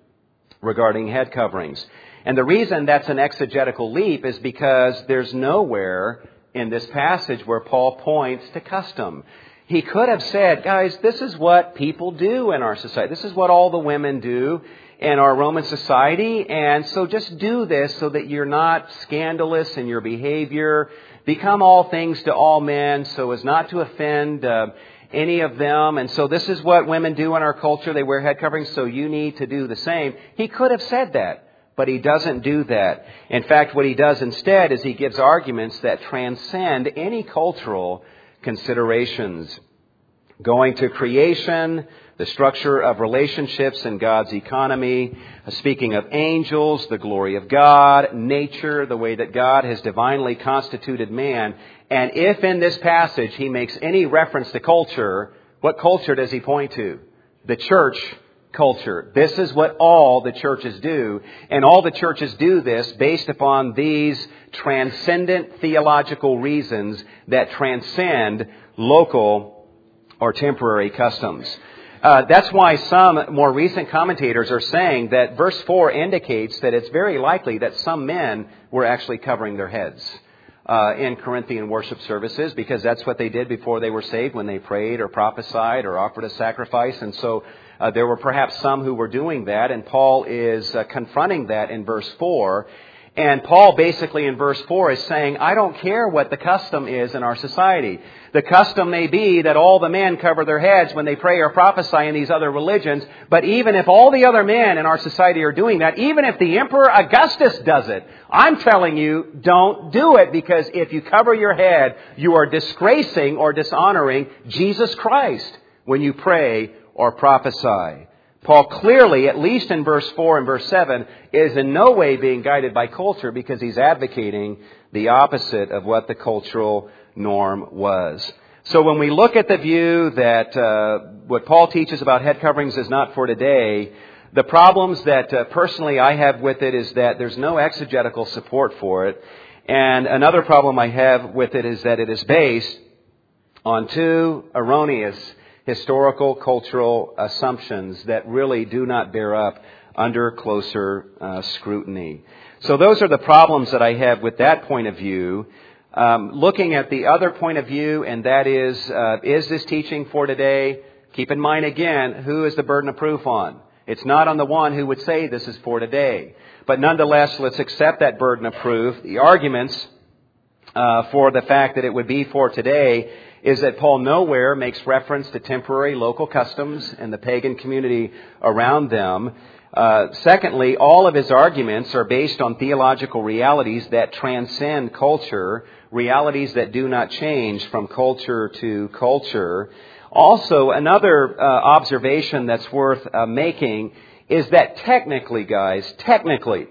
regarding head coverings. And the reason that's an exegetical leap is because there's nowhere in this passage where Paul points to custom. He could have said, guys, this is what people do in our society. This is what all the women do in our Roman society. And so just do this so that you're not scandalous in your behavior. Become all things to all men so as not to offend uh, any of them. And so this is what women do in our culture. They wear head coverings, so you need to do the same. He could have said that. But he doesn't do that. In fact, what he does instead is he gives arguments that transcend any cultural considerations. Going to creation, the structure of relationships in God's economy, speaking of angels, the glory of God, nature, the way that God has divinely constituted man. And if in this passage he makes any reference to culture, what culture does he point to? The church culture. This is what all the churches do. And all the churches do this based upon these transcendent theological reasons that transcend local or temporary customs. Uh, that's why some more recent commentators are saying that verse 4 indicates that it's very likely that some men were actually covering their heads. Uh, in Corinthian worship services because that's what they did before they were saved when they prayed or prophesied or offered a sacrifice. And so uh, there were perhaps some who were doing that, and Paul is uh, confronting that in verse 4. And Paul basically in verse 4 is saying, I don't care what the custom is in our society. The custom may be that all the men cover their heads when they pray or prophesy in these other religions, but even if all the other men in our society are doing that, even if the Emperor Augustus does it, I'm telling you, don't do it because if you cover your head, you are disgracing or dishonoring Jesus Christ when you pray or prophesy. Paul clearly, at least in verse 4 and verse 7, is in no way being guided by culture because he's advocating the opposite of what the cultural norm was. So when we look at the view that uh, what Paul teaches about head coverings is not for today, the problems that uh, personally I have with it is that there's no exegetical support for it. And another problem I have with it is that it is based on two erroneous historical, cultural assumptions that really do not bear up under closer uh, scrutiny. So those are the problems that I have with that point of view. Um, looking at the other point of view, and that is, uh, is this teaching for today? Keep in mind again, who is the burden of proof on? It's not on the one who would say this is for today. But nonetheless, let's accept that burden of proof. The arguments uh, for the fact that it would be for today is that Paul nowhere makes reference to temporary local customs and the pagan community around them. Uh, secondly, all of his arguments are based on theological realities that transcend culture, realities that do not change from culture to culture. Also, another uh, observation that's worth uh, making is that technically, guys, technically,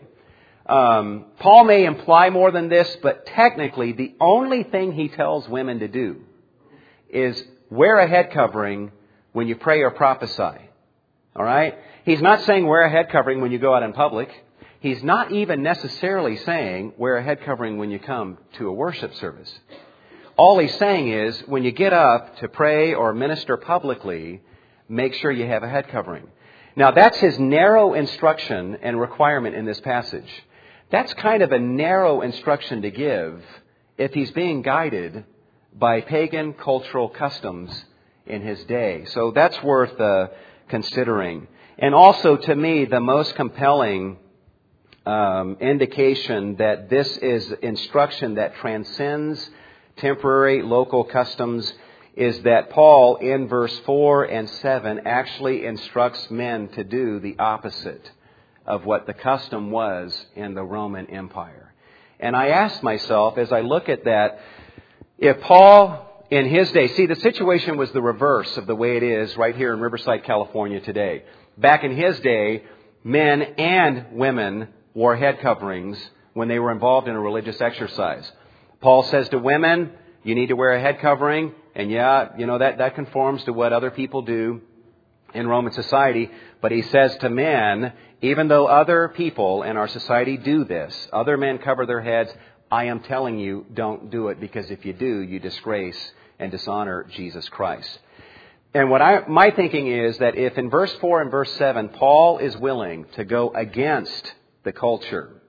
um, Paul may imply more than this, but technically, the only thing he tells women to do is wear a head covering when you pray or prophesy. All right? He's not saying wear a head covering when you go out in public. He's not even necessarily saying wear a head covering when you come to a worship service. All he's saying is when you get up to pray or minister publicly, make sure you have a head covering. Now that's his narrow instruction and requirement in this passage. That's kind of a narrow instruction to give if he's being guided by pagan cultural customs in his day. So that's worth uh, considering. And also, to me, the most compelling um, indication that this is instruction that transcends temporary local customs is that Paul, in verse 4 and 7, actually instructs men to do the opposite of what the custom was in the Roman Empire. And I ask myself, as I look at that, if Paul, in his day, see, the situation was the reverse of the way it is right here in Riverside, California today. Back in his day, men and women wore head coverings when they were involved in a religious exercise. Paul says to women, you need to wear a head covering, and yeah, you know, that, that conforms to what other people do in Roman society. But he says to men, even though other people in our society do this, other men cover their heads, I am telling you, don't do it, because if you do, you disgrace and dishonor Jesus Christ. And what I, my thinking is that if in verse 4 and verse 7, Paul is willing to go against the culture,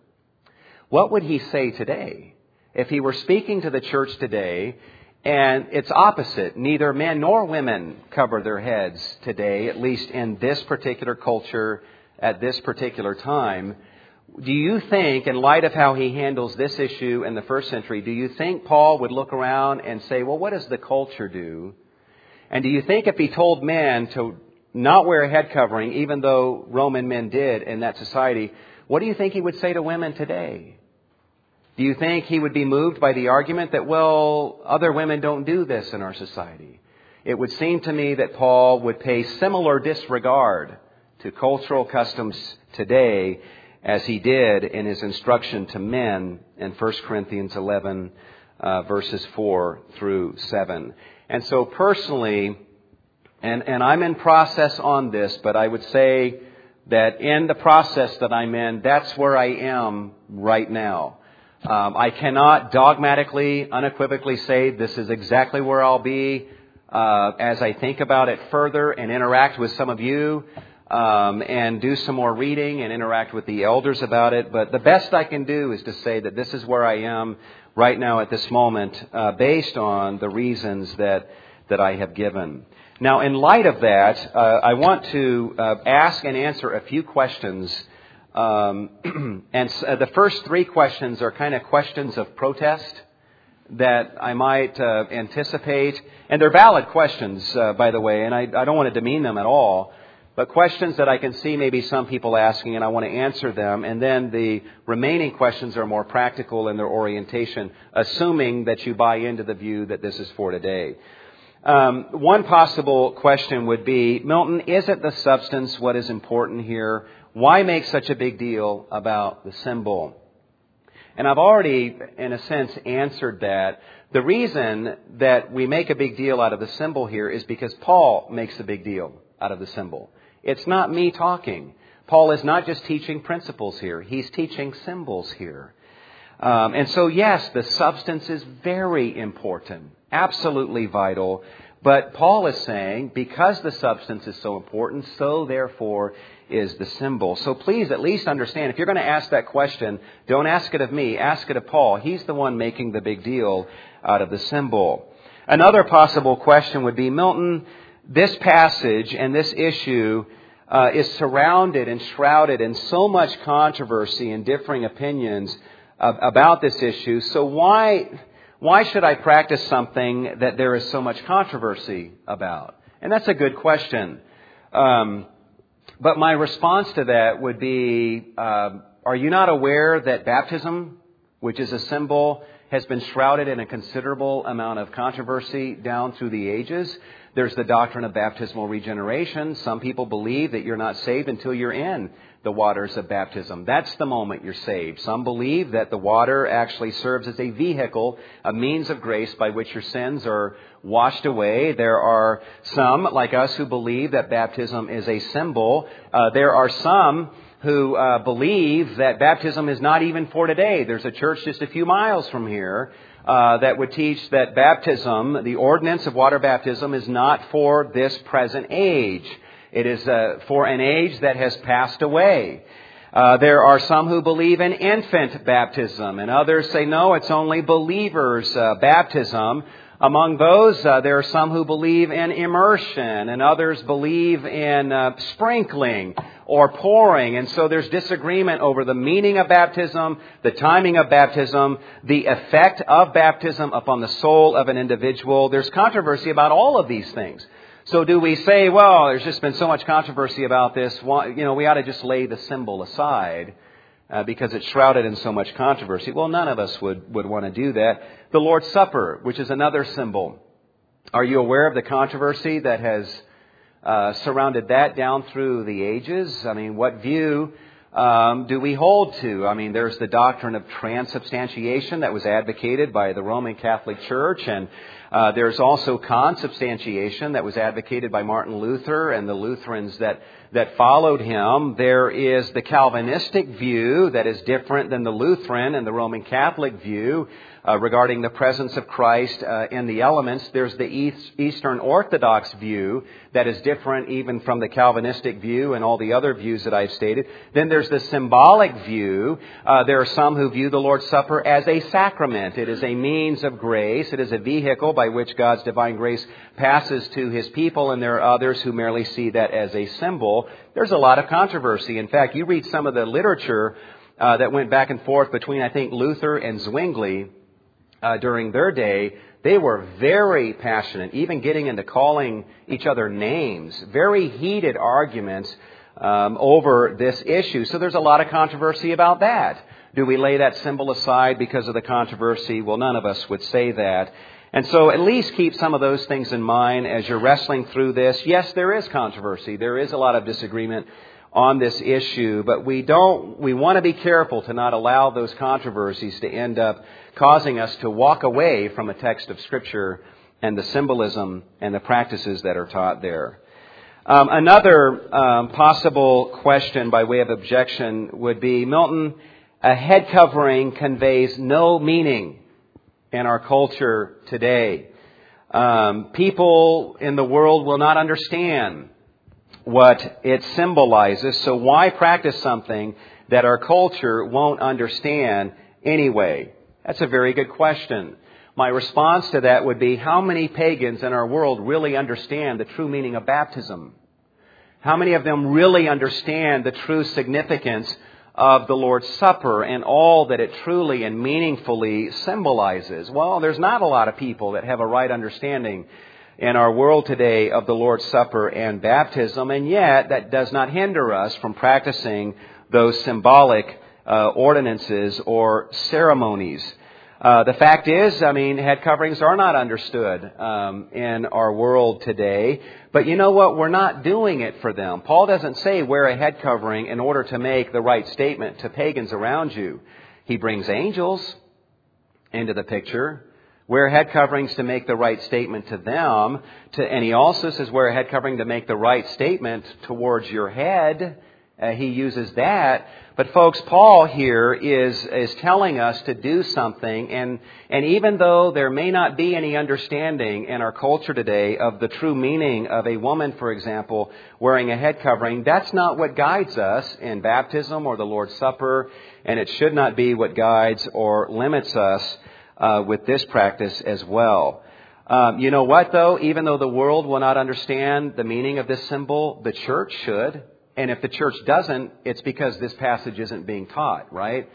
what would he say today? If he were speaking to the church today, and it's opposite, neither men nor women cover their heads today, at least in this particular culture at this particular time, do you think, in light of how he handles this issue in the first century, do you think Paul would look around and say, well, what does the culture do? And do you think if he told men to not wear a head covering, even though Roman men did in that society, what do you think he would say to women today? Do you think he would be moved by the argument that, well, other women don't do this in our society? It would seem to me that Paul would pay similar disregard to cultural customs today as he did in his instruction to men in 1 Corinthians 11, uh, verses 4 through 7. And so personally, and, and I'm in process on this, but I would say that in the process that I'm in, that's where I am right now. Um, I cannot dogmatically, unequivocally say this is exactly where I'll be uh, as I think about it further and interact with some of you um, and do some more reading and interact with the elders about it. But the best I can do is to say that this is where I am right now at this moment, uh, based on the reasons that that I have given. Now, in light of that, uh, I want to uh, ask and answer a few questions. Um, <clears throat> and uh, the first three questions are kind of questions of protest that I might uh, anticipate. And they're valid questions, uh, by the way, and I, I don't want to demean them at all but questions that I can see maybe some people asking, and I want to answer them. And then the remaining questions are more practical in their orientation, assuming that you buy into the view that this is for today. Um, one possible question would be, Milton, isn't the substance what is important here? Why make such a big deal about the symbol? And I've already, in a sense, answered that. The reason that we make a big deal out of the symbol here is because Paul makes a big deal out of the symbol. It's not me talking. Paul is not just teaching principles here, he's teaching symbols here. Um, and so, yes, the substance is very important, absolutely vital. But Paul is saying, because the substance is so important, so therefore is the symbol. So please at least understand, if you're going to ask that question, don't ask it of me, ask it of Paul. He's the one making the big deal out of the symbol. Another possible question would be, Milton, this passage and this issue uh, is surrounded and shrouded in so much controversy and differing opinions about this issue. So why, why should I practice something that there is so much controversy about? And that's a good question. Um, but my response to that would be, uh, are you not aware that baptism, which is a symbol, has been shrouded in a considerable amount of controversy down through the ages? There's the doctrine of baptismal regeneration. Some people believe that you're not saved until you're in the waters of baptism. That's the moment you're saved. Some believe that the water actually serves as a vehicle, a means of grace by which your sins are washed away. There are some, like us, who believe that baptism is a symbol. Uh, there are some who uh, believe that baptism is not even for today. There's a church just a few miles from here uh, that would teach that baptism, the ordinance of water baptism, is not for this present age. It is uh, for an age that has passed away. Uh, there are some who believe in infant baptism, and others say no, it's only believers' uh, baptism. Among those, uh, there are some who believe in immersion, and others believe in uh, sprinkling or pouring. And so there's disagreement over the meaning of baptism, the timing of baptism, the effect of baptism upon the soul of an individual. There's controversy about all of these things. So do we say, well, there's just been so much controversy about this, you know, we ought to just lay the symbol aside uh, because it's shrouded in so much controversy? Well, none of us would, would want to do that. The Lord's Supper, which is another symbol. Are you aware of the controversy that has uh, surrounded that down through the ages? I mean, what view um, do we hold to? I mean, there's the doctrine of transubstantiation that was advocated by the Roman Catholic Church, and uh, there's also consubstantiation that was advocated by Martin Luther and the Lutherans that that followed him. There is the Calvinistic view that is different than the Lutheran and the Roman Catholic view uh, regarding the presence of Christ uh, in the elements. There's the East, Eastern Orthodox view that is different even from the Calvinistic view and all the other views that I've stated. Then there's the symbolic view. Uh, there are some who view the Lord's Supper as a sacrament. It is a means of grace. It is a vehicle by which God's divine grace passes to His people, and there are others who merely see that as a symbol. There's a lot of controversy. In fact, you read some of the literature uh, that went back and forth between, I think, Luther and Zwingli uh, during their day, they were very passionate, even getting into calling each other names, very heated arguments um, over this issue. So there's a lot of controversy about that. Do we lay that symbol aside because of the controversy? Well, none of us would say that. And so at least keep some of those things in mind as you're wrestling through this. Yes, there is controversy. There is a lot of disagreement on this issue, but we don't, we want to be careful to not allow those controversies to end up causing us to walk away from a text of Scripture and the symbolism and the practices that are taught there. Um, another um, possible question by way of objection would be Milton, a head covering conveys no meaning in our culture today. Um, people in the world will not understand what it symbolizes. So why practice something that our culture won't understand anyway? That's a very good question. My response to that would be how many pagans in our world really understand the true meaning of baptism? How many of them really understand the true significance of the Lord's Supper and all that it truly and meaningfully symbolizes? Well, there's not a lot of people that have a right understanding in our world today of the Lord's Supper and baptism, and yet that does not hinder us from practicing those symbolic uh, ordinances or ceremonies. Uh, the fact is, I mean, head coverings are not understood um, in our world today. But you know what? We're not doing it for them. Paul doesn't say wear a head covering in order to make the right statement to pagans around you. He brings angels into the picture. Wear head coverings to make the right statement to them. To, and he also says wear a head covering to make the right statement towards your head. Uh, he uses that. But folks, Paul here is, is telling us to do something, and, and even though there may not be any understanding in our culture today of the true meaning of a woman, for example, wearing a head covering, that's not what guides us in baptism or the Lord's Supper, and it should not be what guides or limits us uh, with this practice as well. Um, you know what, though? Even though the world will not understand the meaning of this symbol, the church should. And if the church doesn't, it's because this passage isn't being taught, right?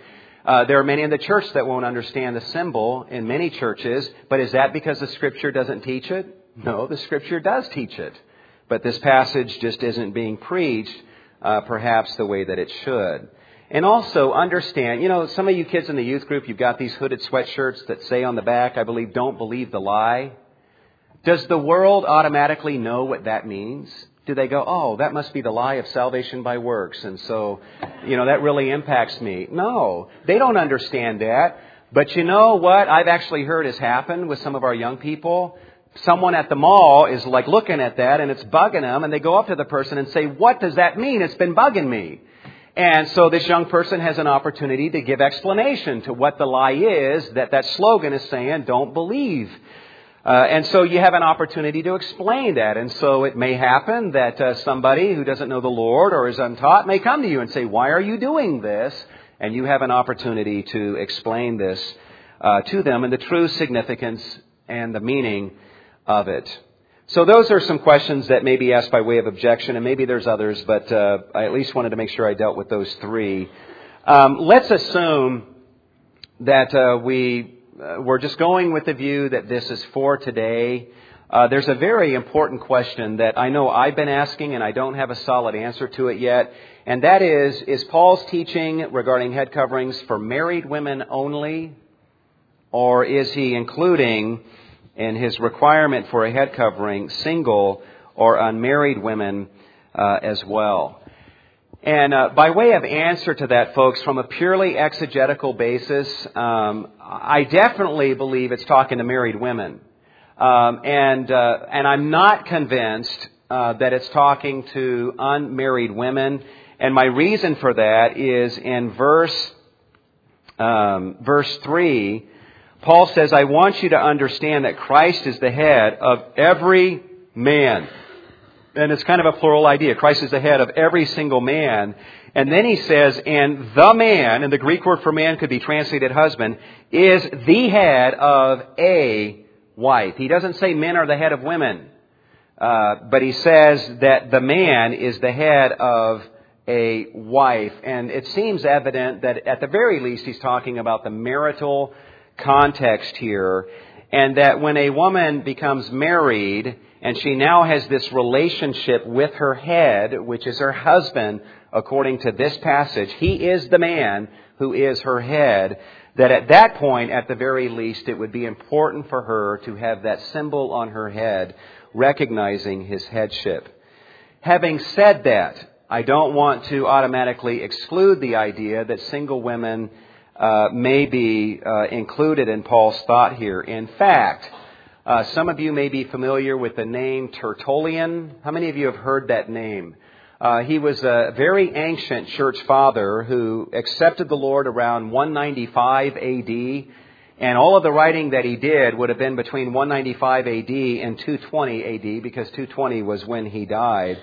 Uh, there are many in the church that won't understand the symbol in many churches, but is that because the Scripture doesn't teach it? No, the Scripture does teach it. But this passage just isn't being preached, uh, perhaps the way that it should. And also understand, you know, some of you kids in the youth group, you've got these hooded sweatshirts that say on the back, I believe, don't believe the lie. Does the world automatically know what that means? Do they go, oh, that must be the lie of salvation by works, and so, you know, that really impacts me? No, they don't understand that. But you know what I've actually heard has happened with some of our young people? Someone at the mall is like looking at that and it's bugging them, and they go up to the person and say, what does that mean? It's been bugging me. And so this young person has an opportunity to give explanation to what the lie is that that slogan is saying, don't believe. Uh, and so you have an opportunity to explain that. And so it may happen that uh, somebody who doesn't know the Lord or is untaught may come to you and say, why are you doing this? And you have an opportunity to explain this uh, to them and the true significance and the meaning of it. So those are some questions that may be asked by way of objection, and maybe there's others, but uh, I at least wanted to make sure I dealt with those three. Um, let's assume that uh, we we're just going with the view that this is for today. Uh, there's a very important question that I know I've been asking, and I don't have a solid answer to it yet, and that is: Is Paul's teaching regarding head coverings for married women only, or is he including in his requirement for a head covering single or unmarried women uh, as well. And uh, by way of answer to that, folks, from a purely exegetical basis, um, I definitely believe it's talking to married women, um, and uh, and I'm not convinced uh, that it's talking to unmarried women. And my reason for that is in verse um, verse three Paul says, I want you to understand that Christ is the head of every man. And it's kind of a plural idea. Christ is the head of every single man. And then he says, and the man, and the Greek word for man could be translated husband, is the head of a wife. He doesn't say men are the head of women. Uh, but he says that the man is the head of a wife. And it seems evident that at the very least he's talking about the marital context here, and that when a woman becomes married and she now has this relationship with her head, which is her husband, according to this passage, he is the man who is her head, that at that point, at the very least, it would be important for her to have that symbol on her head recognizing his headship. Having said that, I don't want to automatically exclude the idea that single women uh, may be uh, included in Paul's thought here. In fact, uh, some of you may be familiar with the name Tertullian. How many of you have heard that name? Uh, he was a very ancient church father who accepted the Lord around 195 AD, and all of the writing that he did would have been between 195 AD and 220 AD, because 220 was when he died.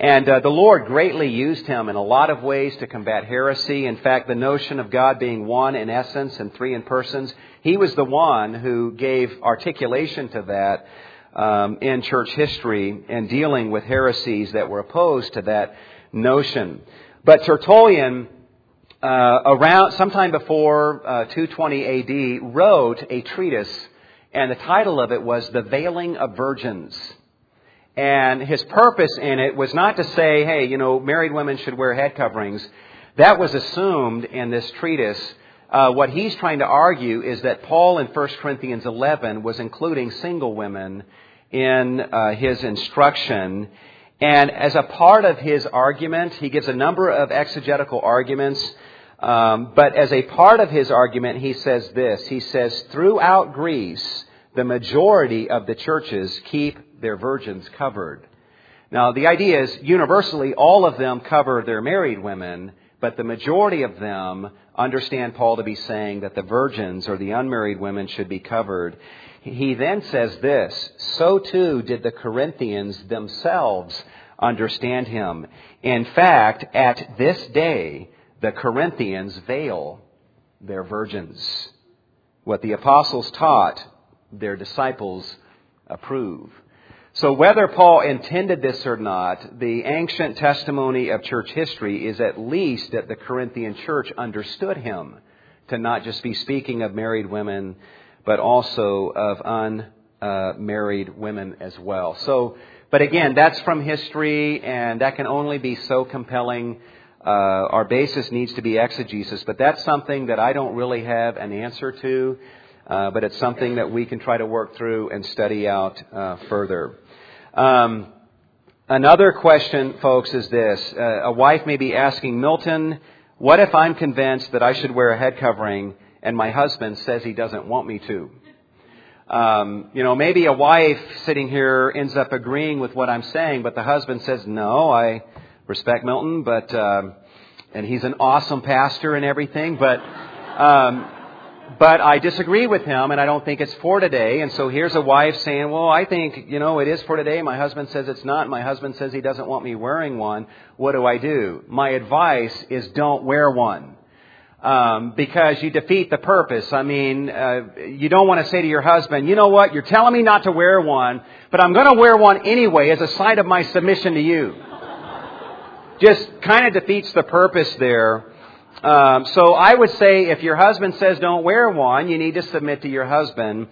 And uh, the Lord greatly used him in a lot of ways to combat heresy. In fact, the notion of God being one in essence and three in persons, he was the one who gave articulation to that um, in church history and dealing with heresies that were opposed to that notion. But Tertullian, uh, around sometime before uh, 220 AD, wrote a treatise, and the title of it was "The Veiling of Virgins." And his purpose in it was not to say, hey, you know, married women should wear head coverings. That was assumed in this treatise. Uh, what he's trying to argue is that Paul in 1 Corinthians 11 was including single women in uh, his instruction. And as a part of his argument, he gives a number of exegetical arguments. Um, but as a part of his argument, he says this. He says, throughout Greece, the majority of the churches keep their virgins covered. Now, the idea is universally all of them cover their married women, but the majority of them understand Paul to be saying that the virgins or the unmarried women should be covered. He then says this So too did the Corinthians themselves understand him. In fact, at this day, the Corinthians veil their virgins. What the apostles taught, their disciples approve. So whether Paul intended this or not, the ancient testimony of church history is at least that the Corinthian church understood him to not just be speaking of married women, but also of unmarried women as well. So, but again, that's from history, and that can only be so compelling. Uh, our basis needs to be exegesis, but that's something that I don't really have an answer to. Uh, but it's something that we can try to work through and study out uh, further. Um, another question, folks, is this. Uh, a wife may be asking, Milton, what if I'm convinced that I should wear a head covering and my husband says he doesn't want me to? Um, you know, maybe a wife sitting here ends up agreeing with what I'm saying, but the husband says, no, I respect Milton, but, um, and he's an awesome pastor and everything, but, um, but I disagree with him and I don't think it's for today. And so here's a wife saying, well, I think, you know, it is for today. My husband says it's not. My husband says he doesn't want me wearing one. What do I do? My advice is don't wear one. Um, because you defeat the purpose. I mean, uh, you don't want to say to your husband, you know what, you're telling me not to wear one, but I'm going to wear one anyway as a sign of my submission to you. Just kind of defeats the purpose there. Um, so I would say if your husband says don't wear one, you need to submit to your husband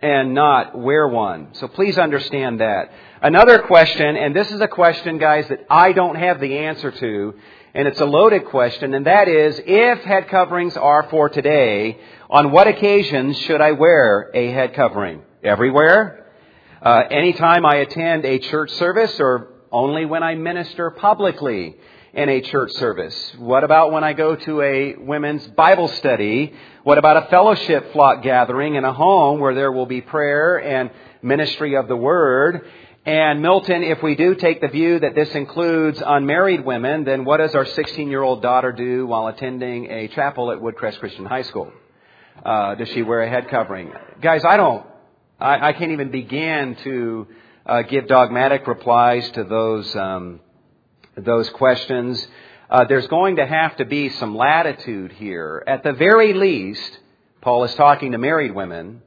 and not wear one. So please understand that. Another question, and this is a question, guys, that I don't have the answer to, and it's a loaded question, and that is, if head coverings are for today, on what occasions should I wear a head covering? Everywhere? Uh, anytime I attend a church service or only when I minister publicly? In a church service? What about when I go to a women's Bible study? What about a fellowship flock gathering in a home where there will be prayer and ministry of the Word? And Milton, if we do take the view that this includes unmarried women, then what does our 16 year old daughter do while attending a chapel at Woodcrest Christian High School? Uh, does she wear a head covering? Guys, I don't, I, I can't even begin to uh, give dogmatic replies to those um, those questions. Uh, there's going to have to be some latitude here. At the very least, Paul is talking to married women,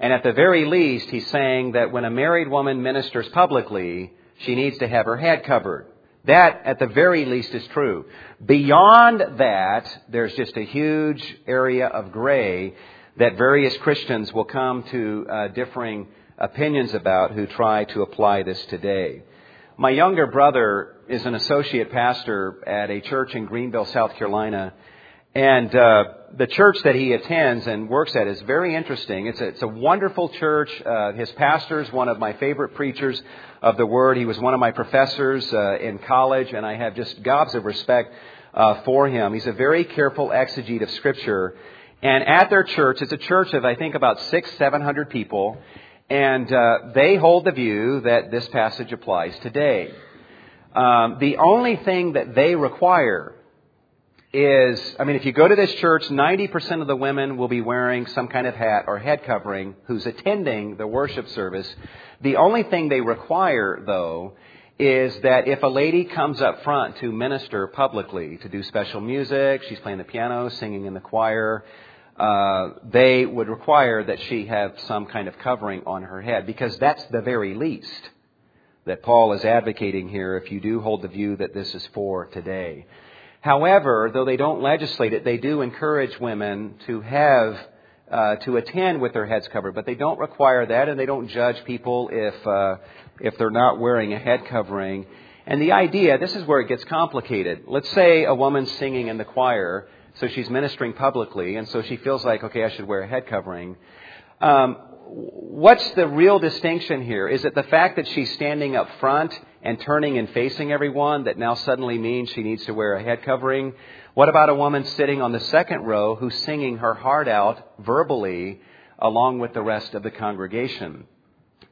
and at the very least, he's saying that when a married woman ministers publicly, she needs to have her head covered. That, at the very least, is true. Beyond that, there's just a huge area of gray that various Christians will come to uh, differing opinions about who try to apply this today. My younger brother is an associate pastor at a church in Greenville, South Carolina. And uh, the church that he attends and works at is very interesting. It's a, it's a wonderful church. Uh, his pastor is one of my favorite preachers of the Word. He was one of my professors uh, in college, and I have just gobs of respect uh, for him. He's a very careful exegete of Scripture. And at their church, it's a church of I think about six, seven hundred people, and uh, they hold the view that this passage applies today. Um, the only thing that they require is, I mean, if you go to this church, 90% of the women will be wearing some kind of hat or head covering who's attending the worship service. The only thing they require, though, is that if a lady comes up front to minister publicly, to do special music, she's playing the piano, singing in the choir, uh, they would require that she have some kind of covering on her head because that's the very least that Paul is advocating here if you do hold the view that this is for today. However, though they don't legislate it, they do encourage women to have uh, to attend with their heads covered, but they don't require that, and they don't judge people if uh, if they're not wearing a head covering. And the idea, this is where it gets complicated. Let's say a woman's singing in the choir, so she's ministering publicly, and so she feels like, okay, I should wear a head covering. Um, what's the real distinction here? Is it the fact that she's standing up front and turning and facing everyone that now suddenly means she needs to wear a head covering? What about a woman sitting on the second row who's singing her heart out verbally along with the rest of the congregation?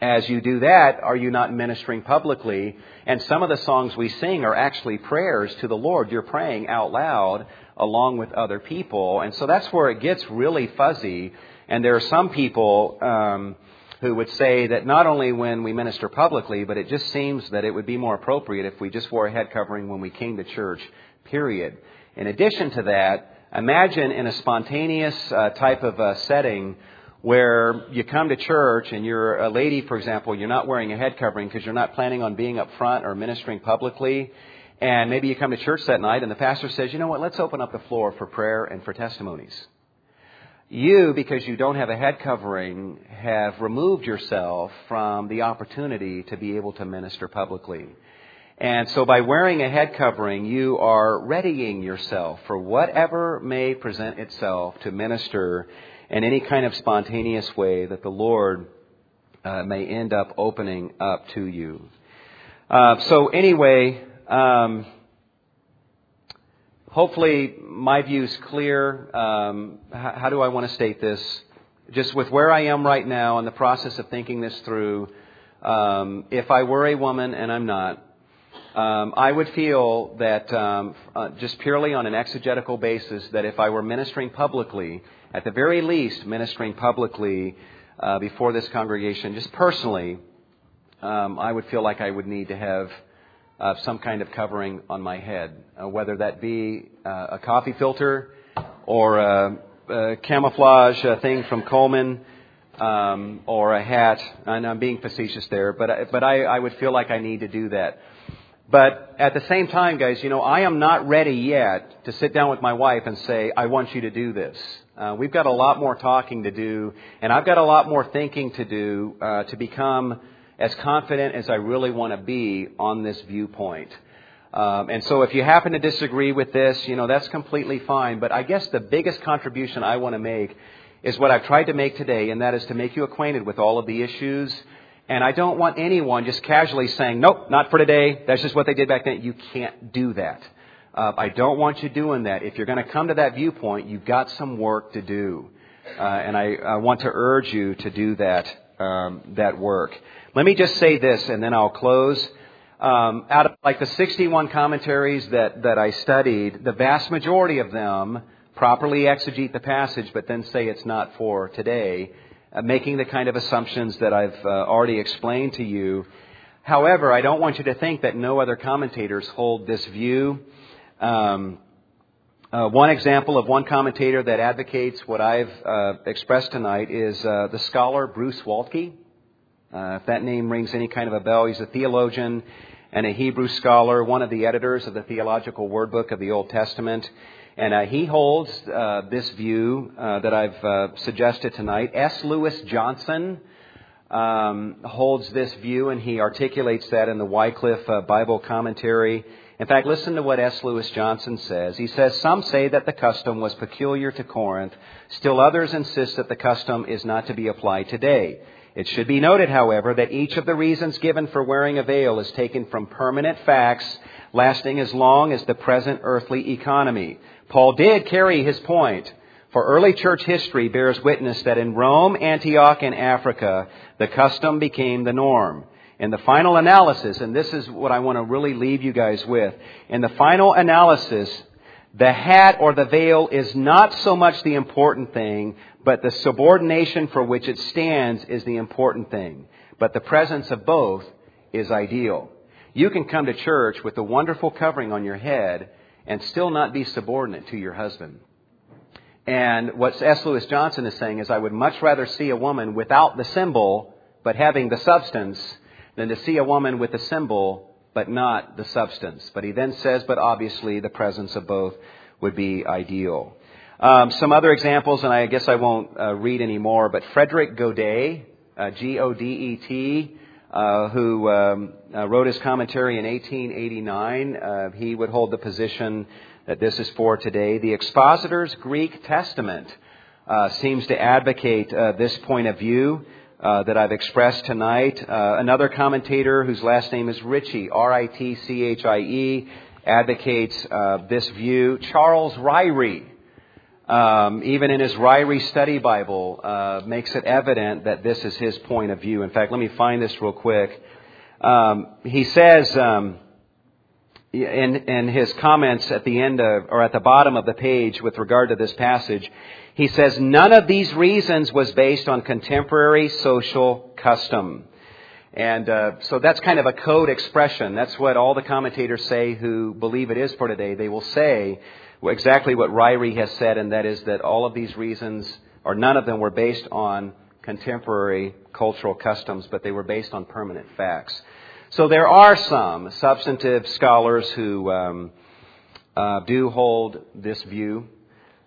As you do that, are you not ministering publicly? And some of the songs we sing are actually prayers to the Lord. You're praying out loud along with other people. And so that's where it gets really fuzzy. And there are some people um, who would say that not only when we minister publicly, but it just seems that it would be more appropriate if we just wore a head covering when we came to church, period. In addition to that, imagine in a spontaneous uh, type of uh, setting where you come to church and you're a lady, for example, you're not wearing a head covering because you're not planning on being up front or ministering publicly, and maybe you come to church that night and the pastor says, you know what, let's open up the floor for prayer and for testimonies. You, because you don't have a head covering, have removed yourself from the opportunity to be able to minister publicly. And so by wearing a head covering, you are readying yourself for whatever may present itself to minister in any kind of spontaneous way that the Lord uh, may end up opening up to you. Uh, so anyway, um, hopefully, my view is clear. Um, how, how do I want to state this? Just with where I am right now in the process of thinking this through, um, if I were a woman and I'm not, um, I would feel that um, uh, just purely on an exegetical basis, that if I were ministering publicly, at the very least, ministering publicly uh, before this congregation, just personally, um, I would feel like I would need to have uh, some kind of covering on my head, uh, whether that be uh, a coffee filter or a, a camouflage uh, thing from Coleman, um, or a hat. And I'm being facetious there, but but I, I would feel like I need to do that. But at the same time, guys, you know, I am not ready yet to sit down with my wife and say, I want you to do this. Uh, we've got a lot more talking to do, and I've got a lot more thinking to do uh, to become as confident as I really want to be on this viewpoint. Um, and so if you happen to disagree with this, you know, that's completely fine. But I guess the biggest contribution I want to make is what I've tried to make today, and that is to make you acquainted with all of the issues and I don't want anyone just casually saying, nope, not for today. That's just what they did back then. You can't do that. Uh, I don't want you doing that. If you're going to come to that viewpoint, you've got some work to do. Uh, and I, I, want to urge you to do that, um, that work. Let me just say this, and then I'll close. Um, out of like the 61 commentaries that, that I studied, the vast majority of them properly exegete the passage, but then say it's not for today uh, making the kind of assumptions that I've uh, already explained to you. However, I don't want you to think that no other commentators hold this view. Um, uh, one example of one commentator that advocates what I've uh, expressed tonight is uh, the scholar Bruce Waltke. Uh, if that name rings any kind of a bell, he's a theologian and a Hebrew scholar, one of the editors of the Theological Word Book of the Old Testament. And uh, he holds uh, this view that I've suggested tonight. S. Lewis Johnson um, holds this view, and he articulates that in the Wycliffe Bible commentary. In fact, listen to what S. Lewis Johnson says. He says, Some say that the custom was peculiar to Corinth. Still others insist that the custom is not to be applied today. It should be noted, however, that each of the reasons given for wearing a veil is taken from permanent facts lasting as long as the present earthly economy. Paul did carry his point, for early church history bears witness that in Rome, Antioch, and Africa, the custom became the norm. In the final analysis, and this is what I want to really leave you guys with, in the final analysis, the hat or the veil is not so much the important thing, but the subordination for which it stands is the important thing. But the presence of both is ideal. You can come to church with a wonderful covering on your head and still not be subordinate to your husband. And what S. Lewis Johnson is saying is, I would much rather see a woman without the symbol, but having the substance, than to see a woman with the symbol, but not the substance. But he then says, but obviously the presence of both would be ideal. Um, some other examples, and I guess I won't uh, read any more, but Frederick Godet, uh, G-O-D-E-T, uh, who um, uh, wrote his commentary in 1889. Uh, he would hold the position that this is for today. The Expositor's Greek Testament uh, seems to advocate this point of view uh, that I've expressed tonight. another commentator whose last name is Ritchie, R-I-T-C-H-I-E, advocates this view. Charles Ryrie, um, even in his Ryrie Study Bible, uh, makes it evident that this is his point of view. In fact, let me find this real quick. Um, he says um, in, in his comments at the end of, or at the bottom of the page with regard to this passage, he says, None of these reasons was based on contemporary social custom. And uh, so that's kind of a code expression. That's what all the commentators say who believe it is for today. They will say exactly what Ryrie has said, and that is that all of these reasons, or none of them, were based on contemporary cultural customs, but they were based on permanent facts. So there are some substantive scholars who um, uh, do hold this view,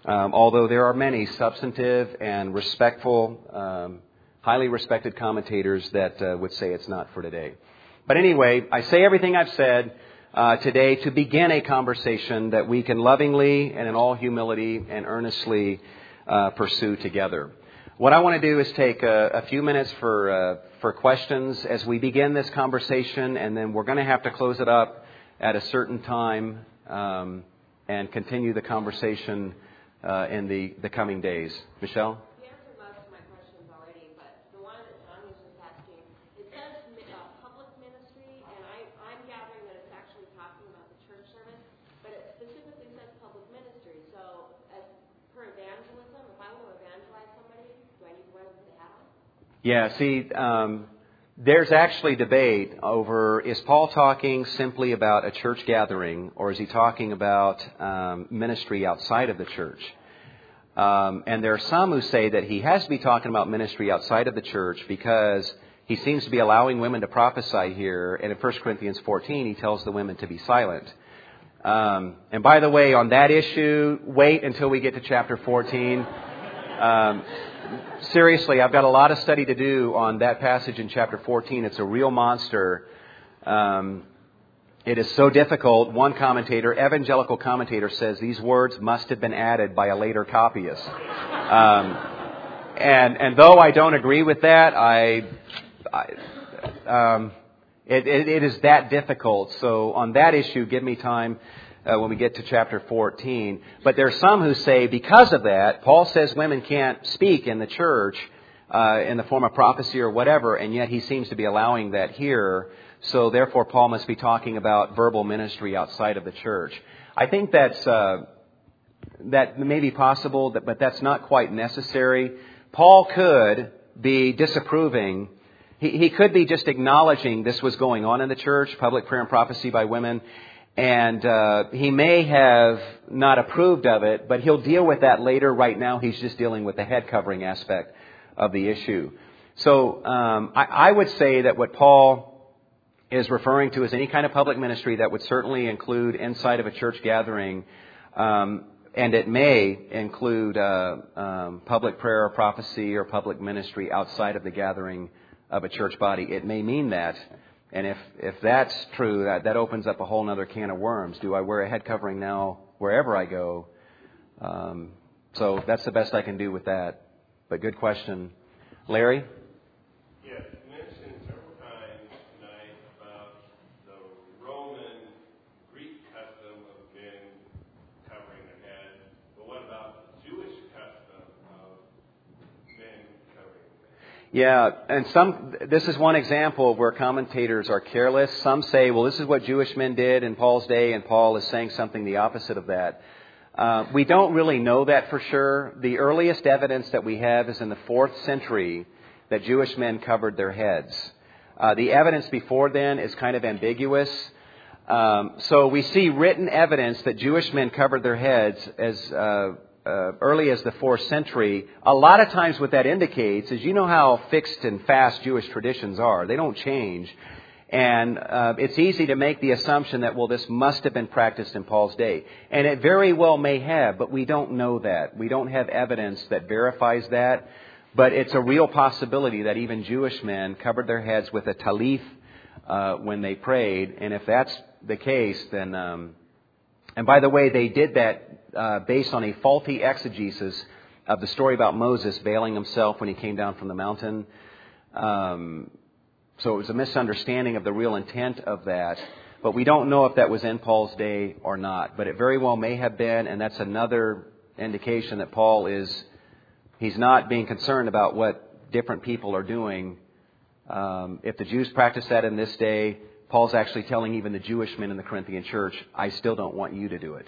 um, although there are many substantive and respectful, um, highly respected commentators that uh, would say it's not for today. But anyway, I say everything I've said uh, today to begin a conversation that we can lovingly and in all humility and earnestly uh, pursue together. What I want to do is take a, a few minutes for uh, for questions as we begin this conversation, and then we're going to have to close it up at a certain time um, and continue the conversation uh, in the, the coming days. Michelle. The answer most of my questions already, but the one that Johnny was just asking, it says mi public ministry, and I I'm gathering that it's actually talking about the church service, but it specifically says public ministry. So as per evangelism, if I want to evangelize somebody, do I need one with the hat? Yeah, see, um, there's actually debate over is Paul talking simply about a church gathering or is he talking about um, ministry outside of the church? Um, and there are some who say that he has to be talking about ministry outside of the church because he seems to be allowing women to prophesy here. And in 1 Corinthians 14, he tells the women to be silent. Um, and by the way, on that issue, wait until we get to chapter 14. Um, seriously, I've got a lot of study to do on that passage in chapter 14. It's a real monster. Um, it is so difficult. One commentator, evangelical commentator, says these words must have been added by a later copyist. Um, and and though I don't agree with that, I, I um, it, it, it is that difficult. So on that issue, give me time uh, when we get to chapter 14. But there are some who say because of that, Paul says women can't speak in the church uh, in the form of prophecy or whatever, and yet he seems to be allowing that here. So therefore, Paul must be talking about verbal ministry outside of the church. I think that's uh, that may be possible, but that's not quite necessary. Paul could be disapproving. He, he could be just acknowledging this was going on in the church, public prayer and prophecy by women, and uh, he may have not approved of it, but he'll deal with that later. Right now, he's just dealing with the head covering aspect of the issue. So um, I, I would say that what Paul is referring to as any kind of public ministry that would certainly include inside of a church gathering, um, and it may include uh, um, public prayer or prophecy or public ministry outside of the gathering of a church body. It may mean that. And if, if that's true, that, that opens up a whole other can of worms. Do I wear a head covering now wherever I go? Um, so that's the best I can do with that. But good question. Larry? Yeah, and some, this is one example of where commentators are careless. Some say, well, this is what Jewish men did in Paul's day, and Paul is saying something the opposite of that. Uh, we don't really know that for sure. The earliest evidence that we have is in the fourth century that Jewish men covered their heads. Uh, the evidence before then is kind of ambiguous. Um, so we see written evidence that Jewish men covered their heads as uh, uh, early as the fourth century, a lot of times what that indicates is you know how fixed and fast Jewish traditions are. They don't change. And uh, it's easy to make the assumption that, well, this must have been practiced in Paul's day. And it very well may have, but we don't know that. We don't have evidence that verifies that. But it's a real possibility that even Jewish men covered their heads with a tallith uh, when they prayed. And if that's the case, then. Um, and by the way, they did that uh, based on a faulty exegesis of the story about Moses veiling himself when he came down from the mountain. Um, so it was a misunderstanding of the real intent of that. But we don't know if that was in Paul's day or not. But it very well may have been, and that's another indication that Paul is, he's not being concerned about what different people are doing. Um, if the Jews practice that in this day, Paul's actually telling even the Jewish men in the Corinthian church, I still don't want you to do it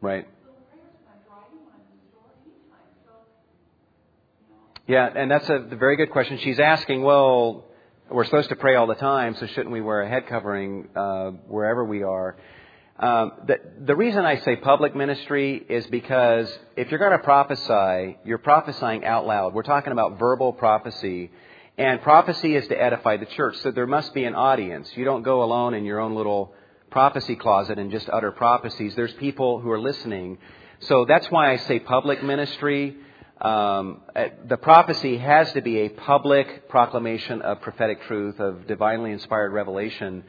Right. Yeah, and that's a very good question. She's asking, well, we're supposed to pray all the time, so shouldn't we wear a head covering uh, wherever we are? Um, the, the reason I say public ministry is because if you're going to prophesy, you're prophesying out loud. We're talking about verbal prophecy, and prophecy is to edify the church. So there must be an audience. You don't go alone in your own little prophecy closet and just utter prophecies. There's people who are listening. So that's why I say public ministry. Um, uh, the prophecy has to be a public proclamation of prophetic truth, of divinely inspired revelation.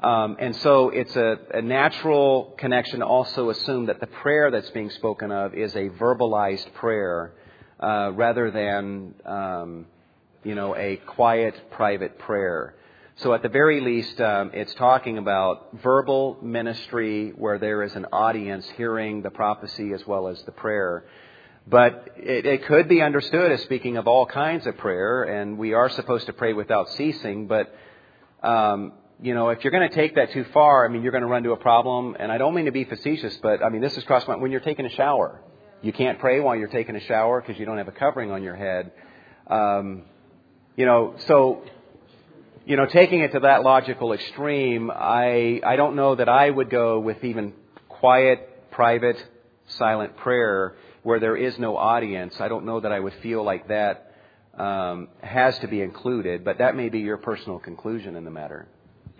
Um, and so it's a, a, natural connection to also assume that the prayer that's being spoken of is a verbalized prayer uh, rather than, um, you know, a quiet, private prayer. So at the very least, um, it's talking about verbal ministry where there is an audience hearing the prophecy as well as the prayer. But it, it could be understood as speaking of all kinds of prayer, and we are supposed to pray without ceasing. But um, you know, if you're going to take that too far, I mean, you're going to run into a problem. And I don't mean to be facetious, but I mean, this is cross when you're taking a shower. You can't pray while you're taking a shower because you don't have a covering on your head. Um, you know, so you know, taking it to that logical extreme, I, I don't know that I would go with even quiet, private, silent prayer where there is no audience. I don't know that I would feel like that um, has to be included, but that may be your personal conclusion in the matter.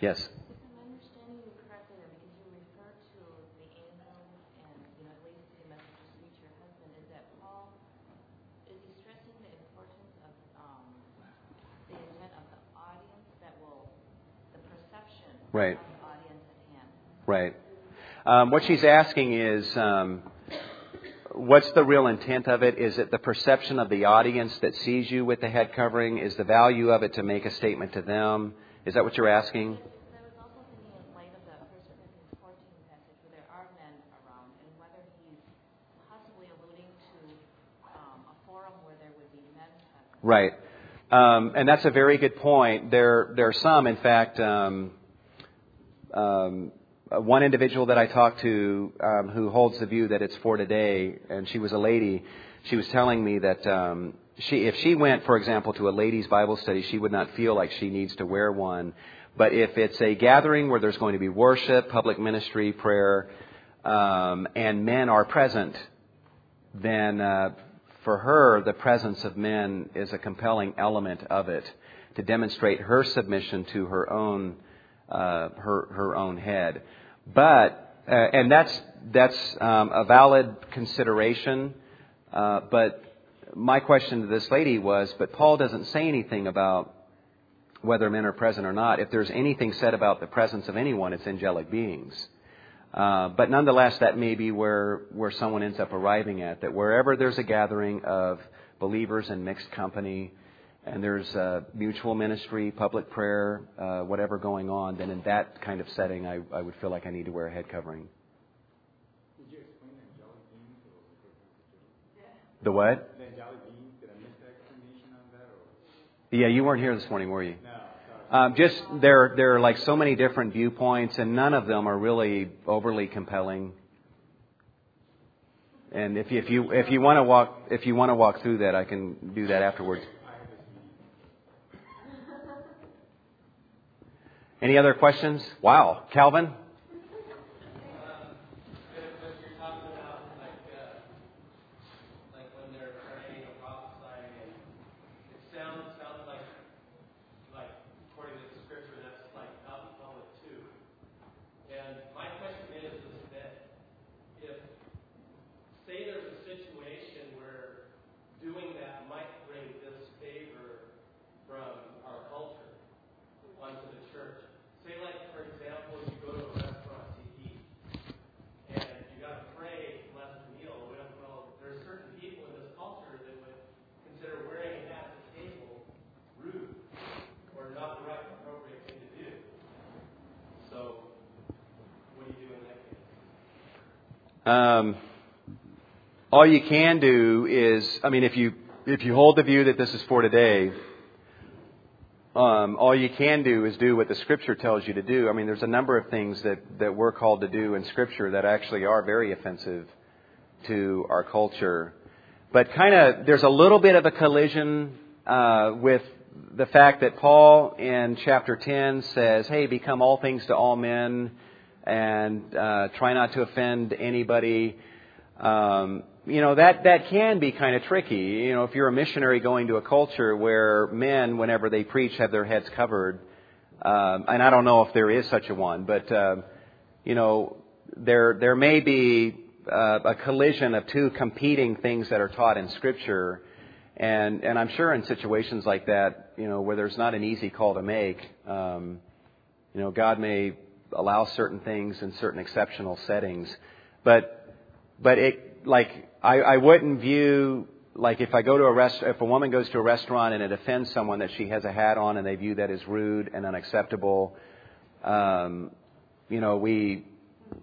Yes? Right. Right. Um, what she's asking is, um, what's the real intent of it? Is it the perception of the audience that sees you with the head covering? Is the value of it to make a statement to them? Is that what you're asking? Right. Um, and that's a very good point. There, there are some, in fact, um, um, one individual that I talked to um, who holds the view that it's for today, and she was a lady. She was telling me that um, she, if she went, for example, to a ladies' Bible study, she would not feel like she needs to wear one. But if it's a gathering where there's going to be worship, public ministry, prayer, um, and men are present, then uh, for her, the presence of men is a compelling element of it to demonstrate her submission to her own uh, her her own head. But uh, and that's that's um, a valid consideration. Uh, but my question to this lady was, but Paul doesn't say anything about whether men are present or not. If there's anything said about the presence of anyone, it's angelic beings. Uh, but nonetheless, that may be where, where someone ends up arriving at. That wherever there's a gathering of believers in mixed company, and there's uh, mutual ministry, public prayer, uh, whatever going on, then in that kind of setting, I, I would feel like I need to wear a head covering. Did you explain the angelic beings? The what? The angelic beings? Did I miss the explanation on that? Or? Yeah, you weren't here this morning, were you? No. Um, just there, there are like so many different viewpoints, and none of them are really overly compelling. And if you, if you if you want to walk if you want to walk through that, I can do that afterwards. Any other questions? Wow, Calvin. Um, all you can do is, I mean, if you if you hold the view that this is for today, um, all you can do is do what the Scripture tells you to do. I mean, there's a number of things that that we're called to do in Scripture that actually are very offensive to our culture. But kind of, there's a little bit of a collision uh, with the fact that Paul in chapter 10 says, "Hey, become all things to all men." And uh, try not to offend anybody. Um, you know that that can be kind of tricky. You know, if you're a missionary going to a culture where men, whenever they preach, have their heads covered, um, and I don't know if there is such a one, but uh, you know, there there may be uh, a collision of two competing things that are taught in Scripture, and and I'm sure in situations like that, you know, where there's not an easy call to make, um, you know, God may allow certain things in certain exceptional settings. But, but it, like, I, I wouldn't view like if I go to a rest, if a woman goes to a restaurant and it offends someone that she has a hat on and they view that as rude and unacceptable, um, you know, we,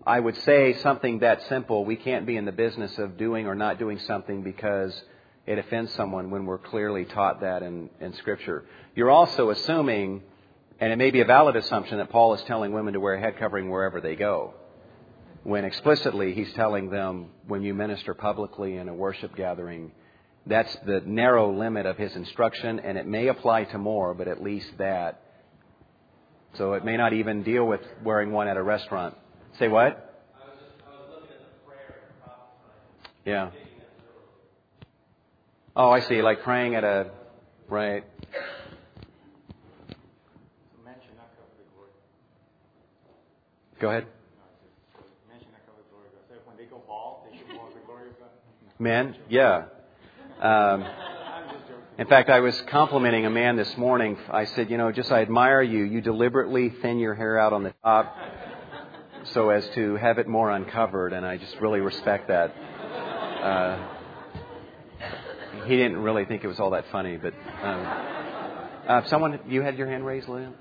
I would say something that simple. We can't be in the business of doing or not doing something because it offends someone when we're clearly taught that in, in Scripture. You're also assuming, and it may be a valid assumption, that Paul is telling women to wear a head covering wherever they go. When explicitly he's telling them when you minister publicly in a worship gathering, that's the narrow limit of his instruction, and it may apply to more, but at least that. So it may not even deal with wearing one at a restaurant. Say what? I was just, I was looking at the prayer Yeah. taking that literal. Oh, I see. Like praying at a. Right. So men should not cover the glory. Go ahead. No, it's just, men should not cover the glory of God. So when they go bald, they should go over the glory of God. Men? Yeah. Um, in fact, I was complimenting a man this morning. I said, you know, just I admire you. You deliberately thin your hair out on the top so as to have it more uncovered, and I just really respect that. Uh, he didn't really think it was all that funny, but um, uh, someone, you had your hand raised, Lillian?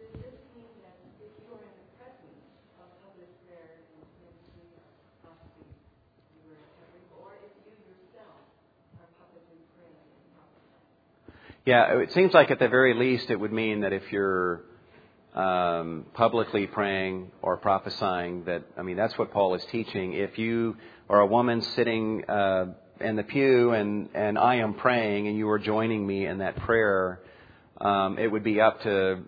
Does this mean that if you are in the presence of public prayer and ministry or prophecy, you are covering, or if you yourself are publicly praying and prophesying? Yeah, it seems like at the very least it would mean that if you're um, publicly praying or prophesying, that I mean that's what Paul is teaching. If you are a woman sitting uh, in the pew and and I am praying and you are joining me in that prayer, um, it would be up to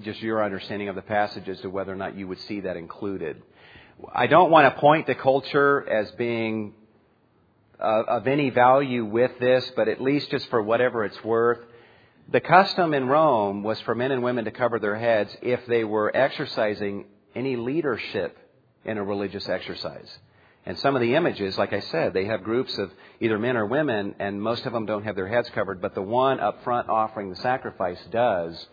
just your understanding of the passage as to whether or not you would see that included. I don't want to point to culture as being of any value with this, but at least just for whatever it's worth. The custom in Rome was for men and women to cover their heads if they were exercising any leadership in a religious exercise. And some of the images, like I said, they have groups of either men or women, and most of them don't have their heads covered, but the one up front offering the sacrifice does.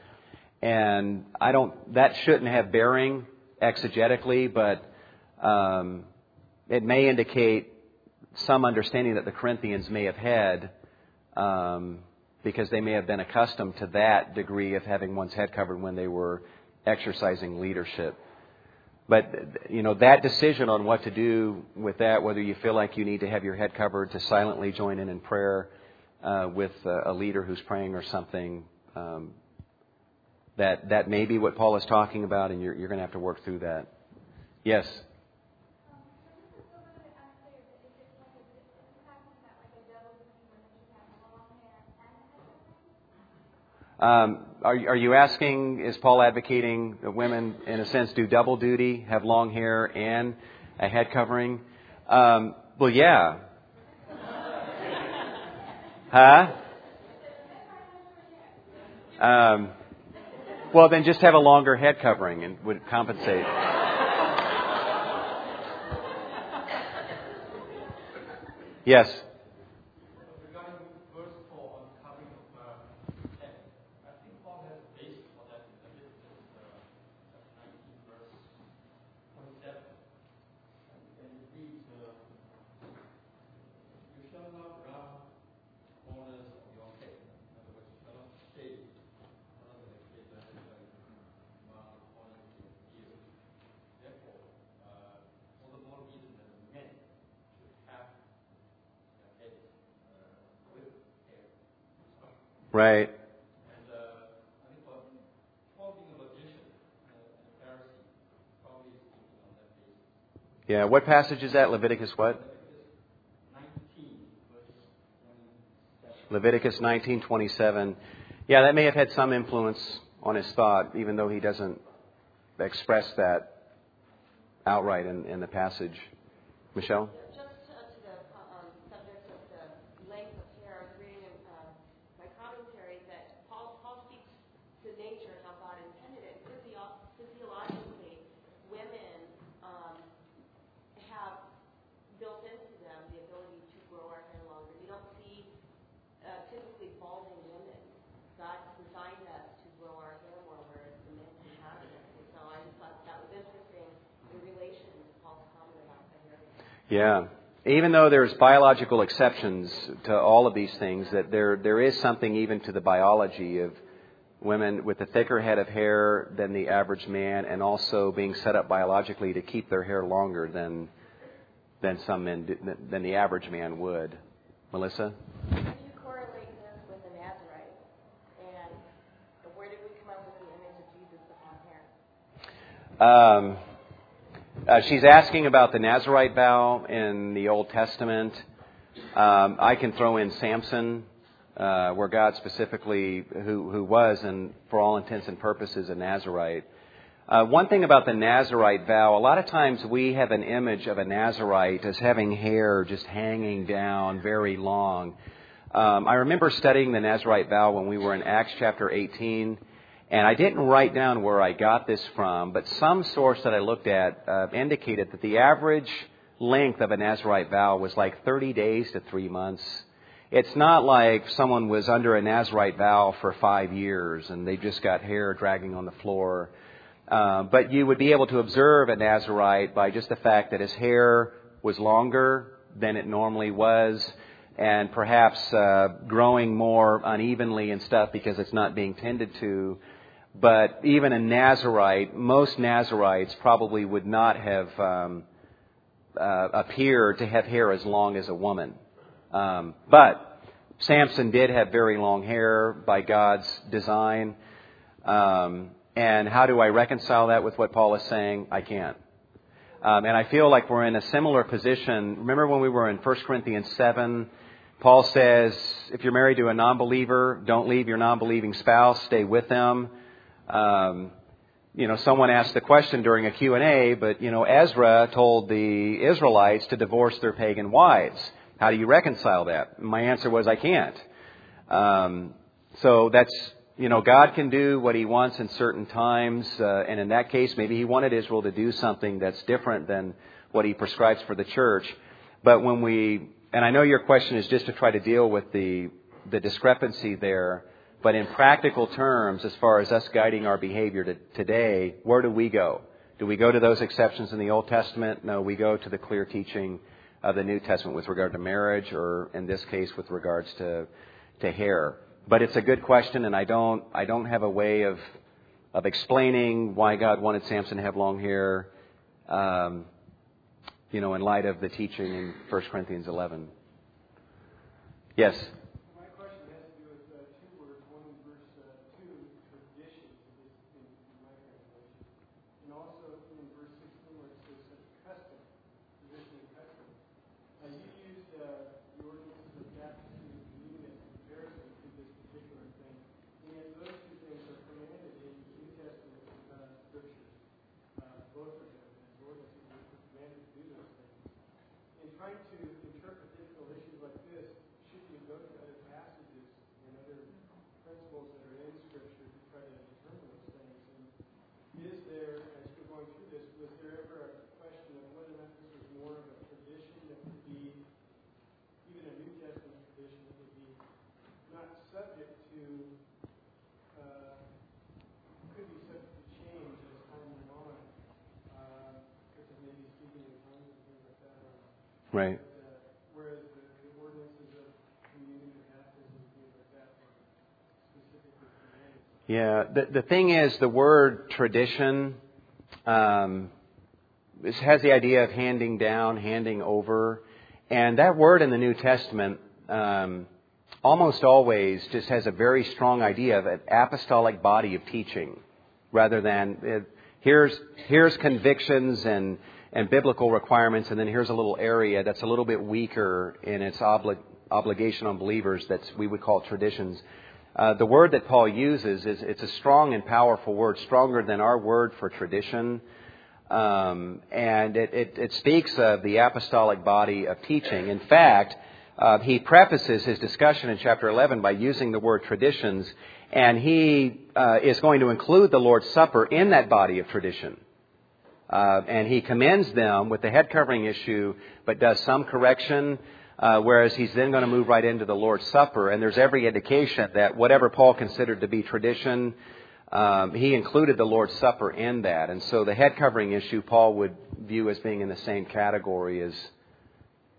And I don't, that shouldn't have bearing exegetically, but um, it may indicate some understanding that the Corinthians may have had um, because they may have been accustomed to that degree of having one's head covered when they were exercising leadership. But, you know, that decision on what to do with that, whether you feel like you need to have your head covered to silently join in in prayer uh, with a, a leader who's praying or something, um, that, that may be what Paul is talking about, and you're, you're going to have to work through that. Yes? Um, are, are you asking, is Paul advocating that women, in a sense, do double duty, have long hair and a head covering? Um, well, yeah. Huh? Um, well, then just have a longer head covering and would compensate. Yes. Regarding verse 4 on covering of uh, head, I think Paul has a basis for that in Leviticus uh, 19, verse 27. And it reads, uh, You shall not round corners of your head. In other words, you shall not shave. One of the kids that is like round corners of your ears. Therefore, uh, all the more reason that men should have their heads uh, with hair. Right. And uh, I think for Paul being a logician uh, and a Pharisee, probably is thinking on that basis. Yeah. What passage is that? Leviticus what? 19, verse 27. Leviticus 19:27. Yeah, that may have had some influence on his thought, even though he doesn't express that outright in, in the passage. Michelle? Just to, to the uh, um, subject of the length of hair, I was reading in uh, my commentary that Paul, Paul speaks to nature and how God intended it. Physio- physiologically, women um, have built into them the ability to grow our hair longer. You don't see uh, typically balding women. God designed us to grow our hair more, whereas the men can have it. And so I just thought that was interesting in relation to Paul's comment about the hair. Yeah. even though there's biological exceptions to all of these things, that there there is something even to the biology of women with a thicker head of hair than the average man, and also being set up biologically to keep their hair longer than than some men than the average man would. Melissa. How do you correlate this with the Nazarite? And where did we come up with the image of Jesus with long hair? Um, uh, she's asking about the Nazarite vow in the Old Testament. Um, I can throw in Samson, uh, where God specifically, who, who was, and for all intents and purposes, a Nazarite. Uh, one thing about the Nazarite vow, a lot of times we have an image of a Nazarite as having hair just hanging down very long. Um, I remember studying the Nazarite vow when we were in Acts chapter 18 and I didn't write down where I got this from, but some source that I looked at uh, indicated that the average length of a Nazarite vow was like 30 days to three months. It's not like someone was under a Nazarite vow for five years and they just got hair dragging on the floor. Uh, but you would be able to observe a Nazarite by just the fact that his hair was longer than it normally was and perhaps uh, growing more unevenly and stuff because it's not being tended to. But even a Nazarite, most Nazarites probably would not have um, uh, appeared to have hair as long as a woman. Um, but Samson did have very long hair by God's design. Um, and how do I reconcile that with what Paul is saying? I can't. Um, and I feel like we're in a similar position. Remember when we were in 1 Corinthians 7? Paul says, if you're married to a non believer, don't leave your non believing spouse, stay with them. Um, you know, someone asked the question during a Q&A, but, you know, Ezra told the Israelites to divorce their pagan wives. How do you reconcile that? My answer was, I can't. Um, so that's, you know, God can do what He wants in certain times, uh, and in that case, maybe He wanted Israel to do something that's different than what He prescribes for the church. But when we, and I know your question is just to try to deal with the, the discrepancy there, but in practical terms, as far as us guiding our behavior to, today, where do we go? Do we go to those exceptions in the Old Testament? No, we go to the clear teaching of the New Testament with regard to marriage, or in this case, with regards to, to hair. But it's a good question, and I don't, I don't have a way of, of explaining why God wanted Samson to have long hair, um, you know, in light of the teaching in 1 Corinthians 11. Yes? My question has to do with uh, two words, one in verse uh, 2, tradition, is in my translation, and also in verse 16 where it says uh, custom, tradition and custom. Uh, you used uh, the ordinances of baptism and communion as comparison to this particular thing, and yet those two things are commanded in New Testament uh, scriptures, uh, both of them as ordinances, we're commanded to do those things. In trying to interpret difficult issues like this, should we go to other passages and other principles that are in Scripture to try to determine those things? And is there, as we're going through this, was there ever a question of whether or not this was more of a tradition that would be, even a New Testament tradition that would be not subject to, uh, could be subject to change as time went on, uh, because of maybe speaking in tongues and things like that, or Right. Yeah, the, the thing is, the word tradition um, this has the idea of handing down, handing over, and that word in the New Testament um, almost always just has a very strong idea of an apostolic body of teaching, rather than uh, here's here's convictions and and biblical requirements, and then here's a little area that's a little bit weaker in its obli- obligation on believers that we would call traditions. Uh, the word that Paul uses is it's a strong and powerful word, stronger than our word for tradition. Um, and it, it, it speaks of the apostolic body of teaching. In fact, uh, he prefaces his discussion in chapter 11 by using the word traditions, and he uh, is going to include the Lord's Supper in that body of tradition. Uh, and he commends them with the head covering issue, but does some correction, uh, whereas he's then going to move right into the Lord's Supper. And there's every indication that whatever Paul considered to be tradition, um, he included the Lord's Supper in that. And so the head covering issue, Paul would view as being in the same category as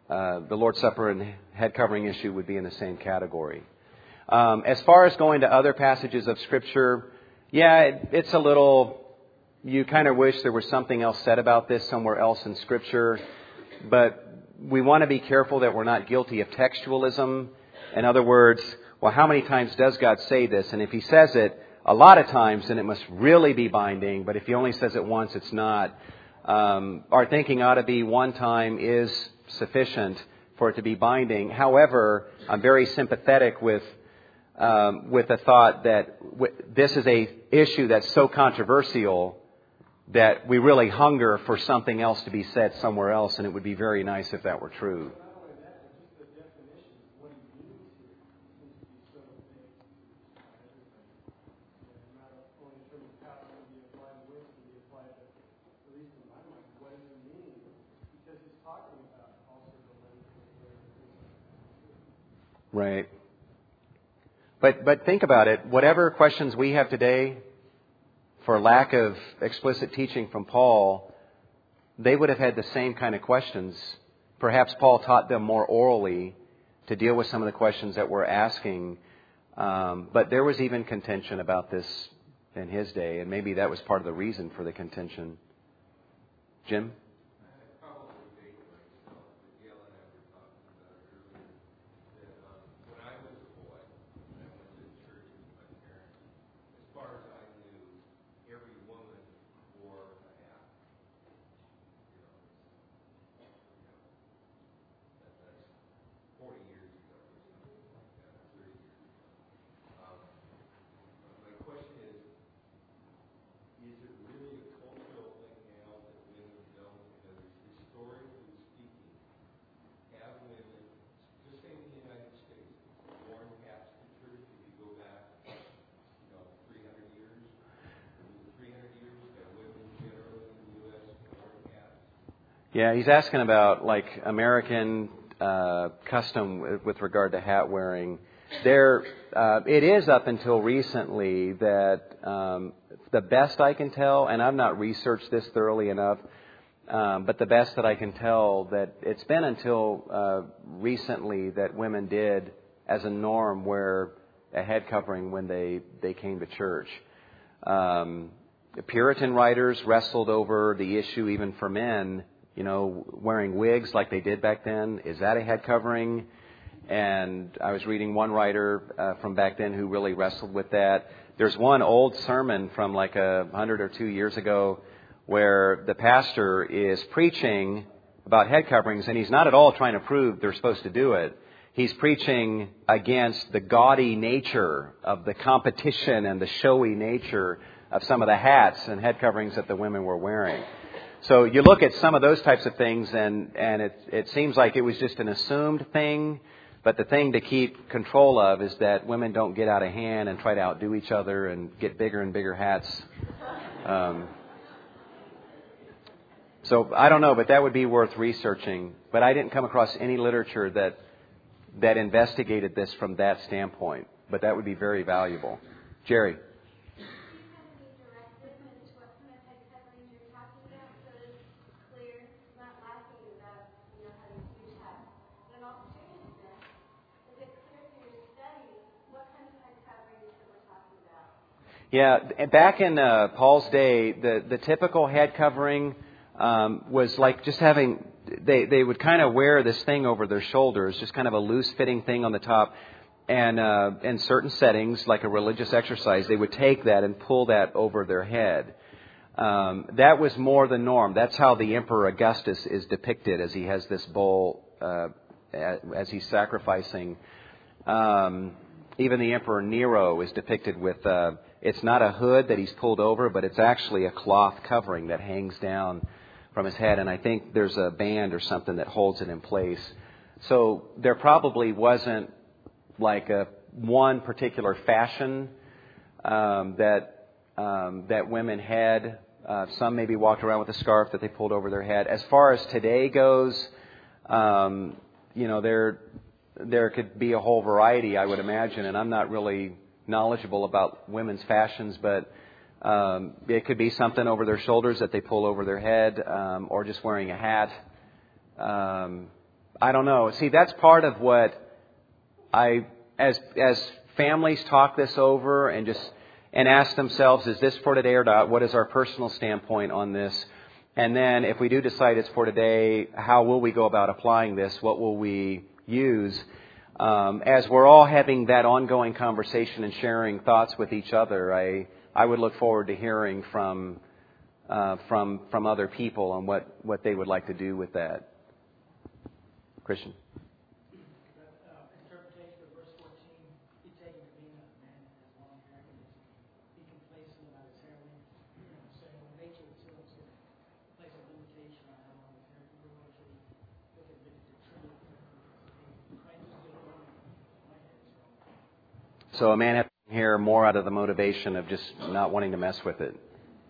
uh, the Lord's Supper and head covering issue would be in the same category. Um, as far as going to other passages of Scripture, yeah, it, it's a little. You kind of wish there was something else said about this somewhere else in Scripture, but we want to be careful that we're not guilty of textualism. In other words, well, how many times does God say this? And if He says it a lot of times, then it must really be binding. But if He only says it once, it's not. Um, our thinking ought to be one time is sufficient for it to be binding. However, I'm very sympathetic with um, with the thought that w- this is a issue that's so controversial that we really hunger for something else to be said somewhere else, and it would be very nice if that were true. Right. But but think about it. Whatever questions we have today, for lack of explicit teaching from Paul, they would have had the same kind of questions. Perhaps Paul taught them more orally to deal with some of the questions that we're asking. Um, but there was even contention about this in his day, and maybe that was part of the reason for the contention. Jim? probably date myself, but Gail and I were talking about it earlier, that um, when I was a boy, when I went to church with my parents, as far as I knew, every woman wore a hat. You know, you know, that, that's 40 years ago or something like that, or 30 years ago. Um, but my question is, is it really a cultural thing now that women don't, because historically speaking, have women, just say in the United States, worn hats to church if you go back, you know, 300 years? Was it 300 years that women generally in the U.S. worn hats? Yeah, he's asking about like American uh, custom with- with regard to hat wearing. There, uh, it is up until recently that um, the best I can tell, and I've not researched this thoroughly enough, um, but the best that I can tell that it's been until uh, recently that women did, as a norm, wear a head covering when they they came to church. Um, Puritan writers wrestled over the issue even for men, you know, wearing wigs like they did back then. Is that a head covering? And I was reading one writer uh, from back then who really wrestled with that. There's one old sermon from like a hundred or two years ago where the pastor is preaching about head coverings, and he's not at all trying to prove they're supposed to do it. He's preaching against the gaudy nature of the competition and the showy nature of some of the hats and head coverings that the women were wearing. So you look at some of those types of things, and, and it, it seems like it was just an assumed thing. But the thing to keep control of is that women don't get out of hand and try to outdo each other and get bigger and bigger hats. Um, so I don't know, but that would be worth researching. But I didn't come across any literature that that investigated this from that standpoint. But that would be very valuable. Jerry. Yeah, back in uh, Paul's day, the, the typical head covering um, was like just having, they, they would kind of wear this thing over their shoulders, just kind of a loose fitting thing on the top. And uh, in certain settings, like a religious exercise, they would take that and pull that over their head. Um, that was more the norm. That's how the Emperor Augustus is depicted as he has this bowl, uh, as he's sacrificing. Um, even the Emperor Nero is depicted with, uh, it's not a hood that he's pulled over, but it's actually a cloth covering that hangs down from his head. And I think there's a band or something that holds it in place. So there probably wasn't like a one particular fashion um, that um, that women had. Uh, some maybe walked around with a scarf that they pulled over their head. As far as today goes, um, you know, there there could be a whole variety, I would imagine, and I'm not really knowledgeable about women's fashions, but um, it could be something over their shoulders that they pull over their head, um, or just wearing a hat. Um, I don't know. See, that's part of what I, as as families talk this over and just and ask themselves, is this for today or not? What is our personal standpoint on this? And then, if we do decide it's for today, how will we go about applying this? What will we use? Um, as we're all having that ongoing conversation and sharing thoughts with each other, I I would look forward to hearing from uh, from from other people on what what they would like to do with that. Christian. That uh, interpretation of verse 14, he taken to mean that a man has long hair and is be complacent about his hair length. You know, saying well, nature itself is going to place a limitation on how long his hair can grow. Actually, look at the, the tree. Christ is still growing. My hair is growing. So a man has to hair more out of the motivation of just not wanting to mess with it.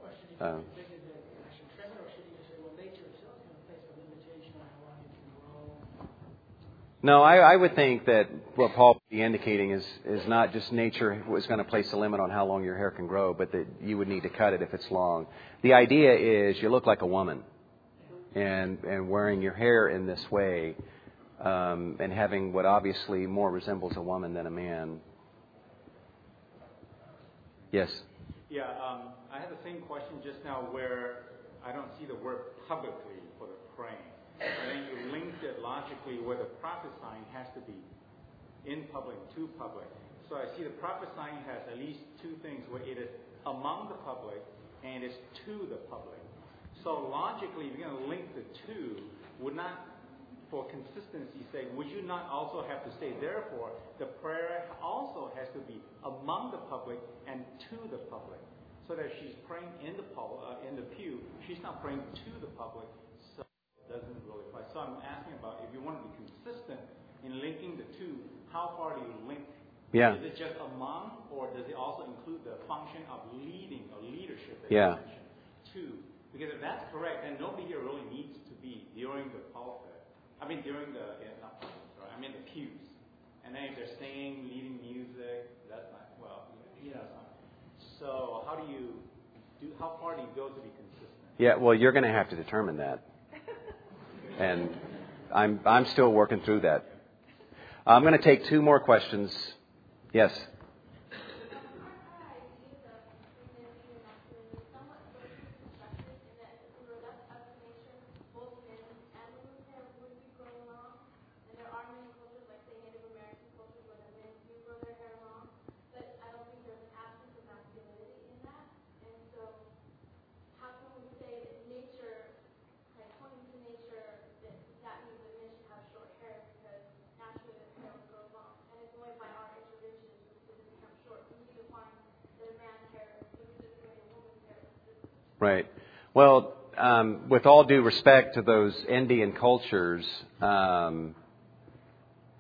Or should he Uh, think that I should trim it, or should he just say, well, nature itself is going to place a limitation on how long it can grow? No, I, I would think that what Paul would be indicating is is not just nature was going to place a limit on how long your hair can grow, but that you would need to cut it if it's long. The idea is you look like a woman, and and wearing your hair in this way, um, and having what obviously more resembles a woman than a man. Yes. Yeah, um, I had the same question just now where I don't see the word publicly for the praying. And then you linked it logically where the prophesying has to be in public, to public. So I see the prophesying has at least two things where it is among the public and it's to the public. So logically, if you're going to link the two, would not, for consistency's sake, would you not also have to say, therefore, the prayer also has to be among the public and to the public? So that she's praying in the uh, in the pew, she's not praying to the public, so it doesn't really apply. So I'm asking about if you want to be consistent in linking the two, how far do you link? Yeah. Is it just among, or does it also include the function of leading or leadership that Yeah. you mentioned? Two, because if that's correct, then nobody here really needs to be during the pulpit. I mean, during the yeah, not pulpit, sorry, I mean the pews. And then if they're singing, leading music, that's not well. You know, not. So how do you do? How far do you go to be consistent? Yeah. Well, you're going to have to determine that, <laughs> and I'm I'm still working through that. I'm going to take two more questions. Yes. How can we say that nature, like pointing to nature, that that means that men should have short hair because naturally the hair will grow long, and it's only by our intervention does it become short. We need to find that a man's hair looks this way, a woman's hair looks this way. Right. Well, um, with all due respect to those Indian cultures, um,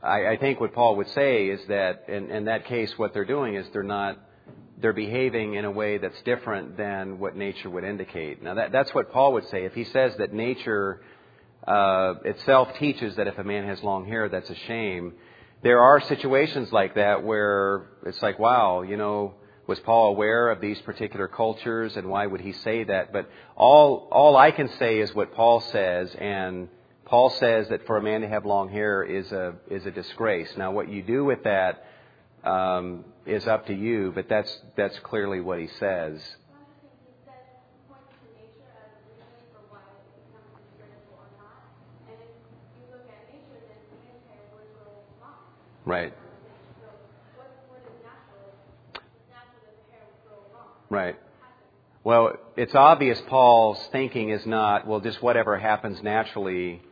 I, I think what Paul would say is that in, in that case, what they're doing is they're not they're behaving in a way that's different than what nature would indicate. Now, that, that's what Paul would say. If he says that nature uh, itself teaches that if a man has long hair, that's a shame. There are situations like that where it's like, wow, you know, was Paul aware of these particular cultures, and why would he say that? But all all I can say is what Paul says, and Paul says that for a man to have long hair is a is a disgrace. Now, what you do with that um, is up to you, but that's that's clearly what he says. One Right. Well, it's obvious Paul's thinking is not, well, just whatever happens naturally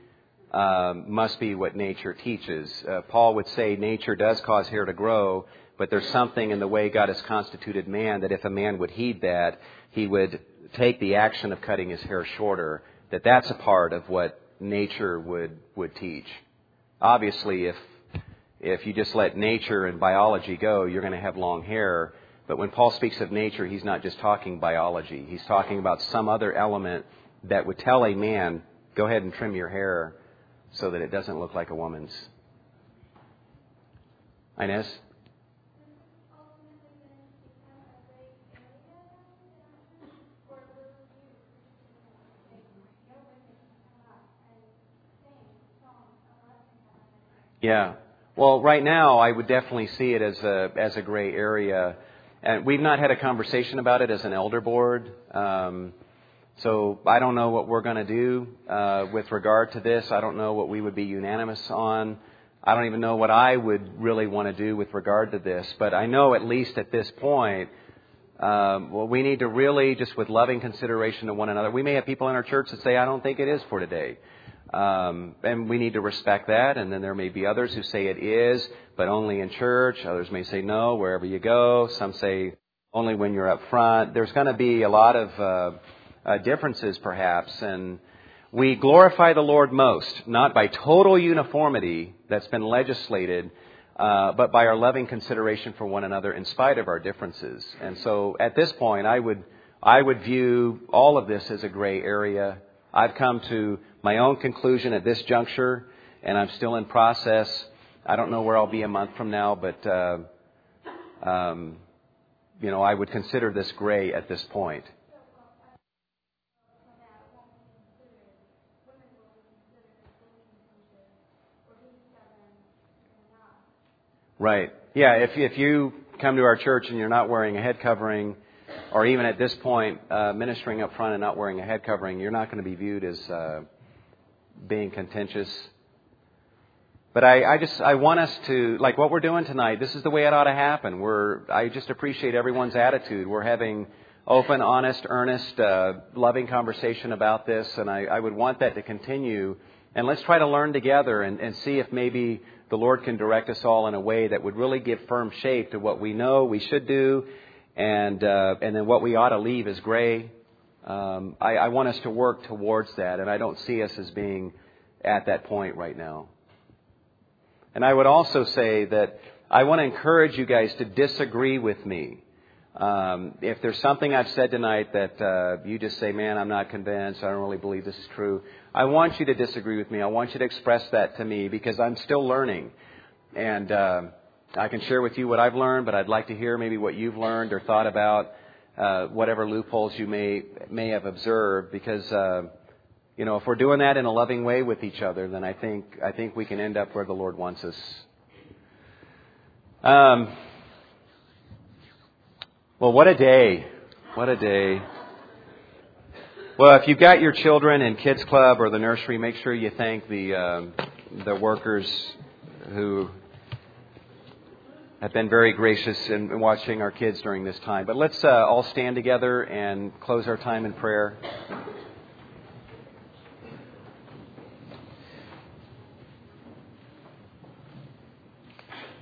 um, must be what nature teaches. Uh, Paul would say nature does cause hair to grow, but there's something in the way God has constituted man that if a man would heed that, he would take the action of cutting his hair shorter. That that's a part of what nature would would teach. Obviously, if if you just let nature and biology go, you're going to have long hair. But when Paul speaks of nature, he's not just talking biology. He's talking about some other element that would tell a man, go ahead and trim your hair so that it doesn't look like a woman's. Inez? Yeah. Well, right now, I would definitely see it as a as a gray area, and we've not had a conversation about it as an elder board. Um, so I don't know what we're going to do uh, with regard to this. I don't know what we would be unanimous on. I don't even know what I would really want to do with regard to this. But I know at least at this point, um, well, we need to really just with loving consideration to one another. We may have people in our church that say, "I don't think it is for today." Um, and we need to respect that. And then there may be others who say it is, but only in church. Others may say no, wherever you go. Some say only when you're up front. There's going to be a lot of uh, uh, differences, perhaps, and we glorify the Lord most, not by total uniformity that's been legislated, uh, but by our loving consideration for one another in spite of our differences. And so, at this point, I would I would view all of this as a gray area. I've come to my own conclusion at this juncture, and I'm still in process. I don't know where I'll be a month from now, but uh, um, you know, I would consider this gray at this point. Right. Yeah. If if you come to our church and you're not wearing a head covering, or even at this point uh, ministering up front and not wearing a head covering, you're not going to be viewed as uh, being contentious. But I, I just I want us to like what we're doing tonight. This is the way it ought to happen. We're I just appreciate everyone's attitude. We're having open, honest, earnest, uh, loving conversation about this, and I, I would want that to continue. And let's try to learn together and, and see if maybe the Lord can direct us all in a way that would really give firm shape to what we know we should do, and uh, and then what we ought to leave as gray. Um, I, I want us to work towards that, and I don't see us as being at that point right now. And I would also say that I want to encourage you guys to disagree with me. Um, if there's something I've said tonight that uh, you just say, man, I'm not convinced, I don't really believe this is true, I want you to disagree with me. I want you to express that to me because I'm still learning. And uh, I can share with you what I've learned, but I'd like to hear maybe what you've learned or thought about, uh, whatever loopholes you may, may have observed, because. You know, if we're doing that in a loving way with each other, then I think I think we can end up where the Lord wants us. Um, well, what a day! What a day! Well, if you've got your children in kids club or the nursery, make sure you thank the uh, the workers who have been very gracious in watching our kids during this time. But let's uh, all stand together and close our time in prayer.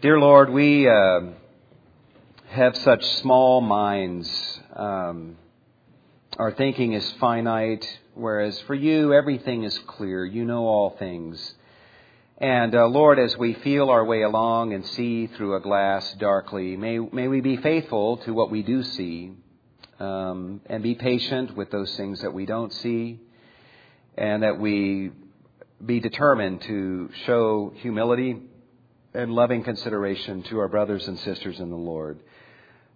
Dear Lord, we uh, have such small minds. Um, our thinking is finite, whereas for you, everything is clear. You know all things. And uh, Lord, as we feel our way along and see through a glass darkly, may, may we be faithful to what we do see um, and be patient with those things that we don't see, and that we be determined to show humility and loving consideration to our brothers and sisters in the Lord.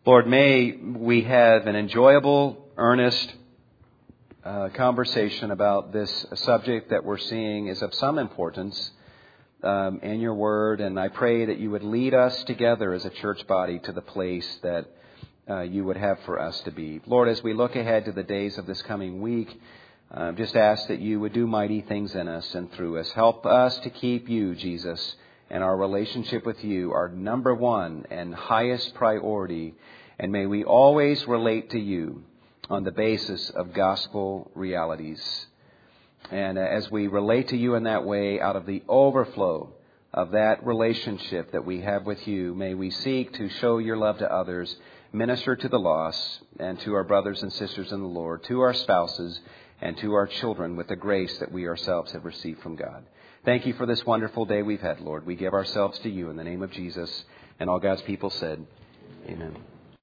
Lord, may we have an enjoyable, earnest uh, conversation about this subject that we're seeing is of some importance um, in your word, and I pray that you would lead us together as a church body to the place that uh, you would have for us to be. Lord, as we look ahead to the days of this coming week, uh, just ask that you would do mighty things in us and through us. Help us to keep you, Jesus and our relationship with you our number one and highest priority. And may we always relate to you on the basis of gospel realities. And uh, as we relate to you in that way, out of the overflow of that relationship that we have with you, may we seek to show your love to others, minister to the lost, and to our brothers and sisters in the Lord, to our spouses, and to our children with the grace that we ourselves have received from God. Thank you for this wonderful day we've had, Lord. We give ourselves to you in the name of Jesus. And all God's people said, Amen.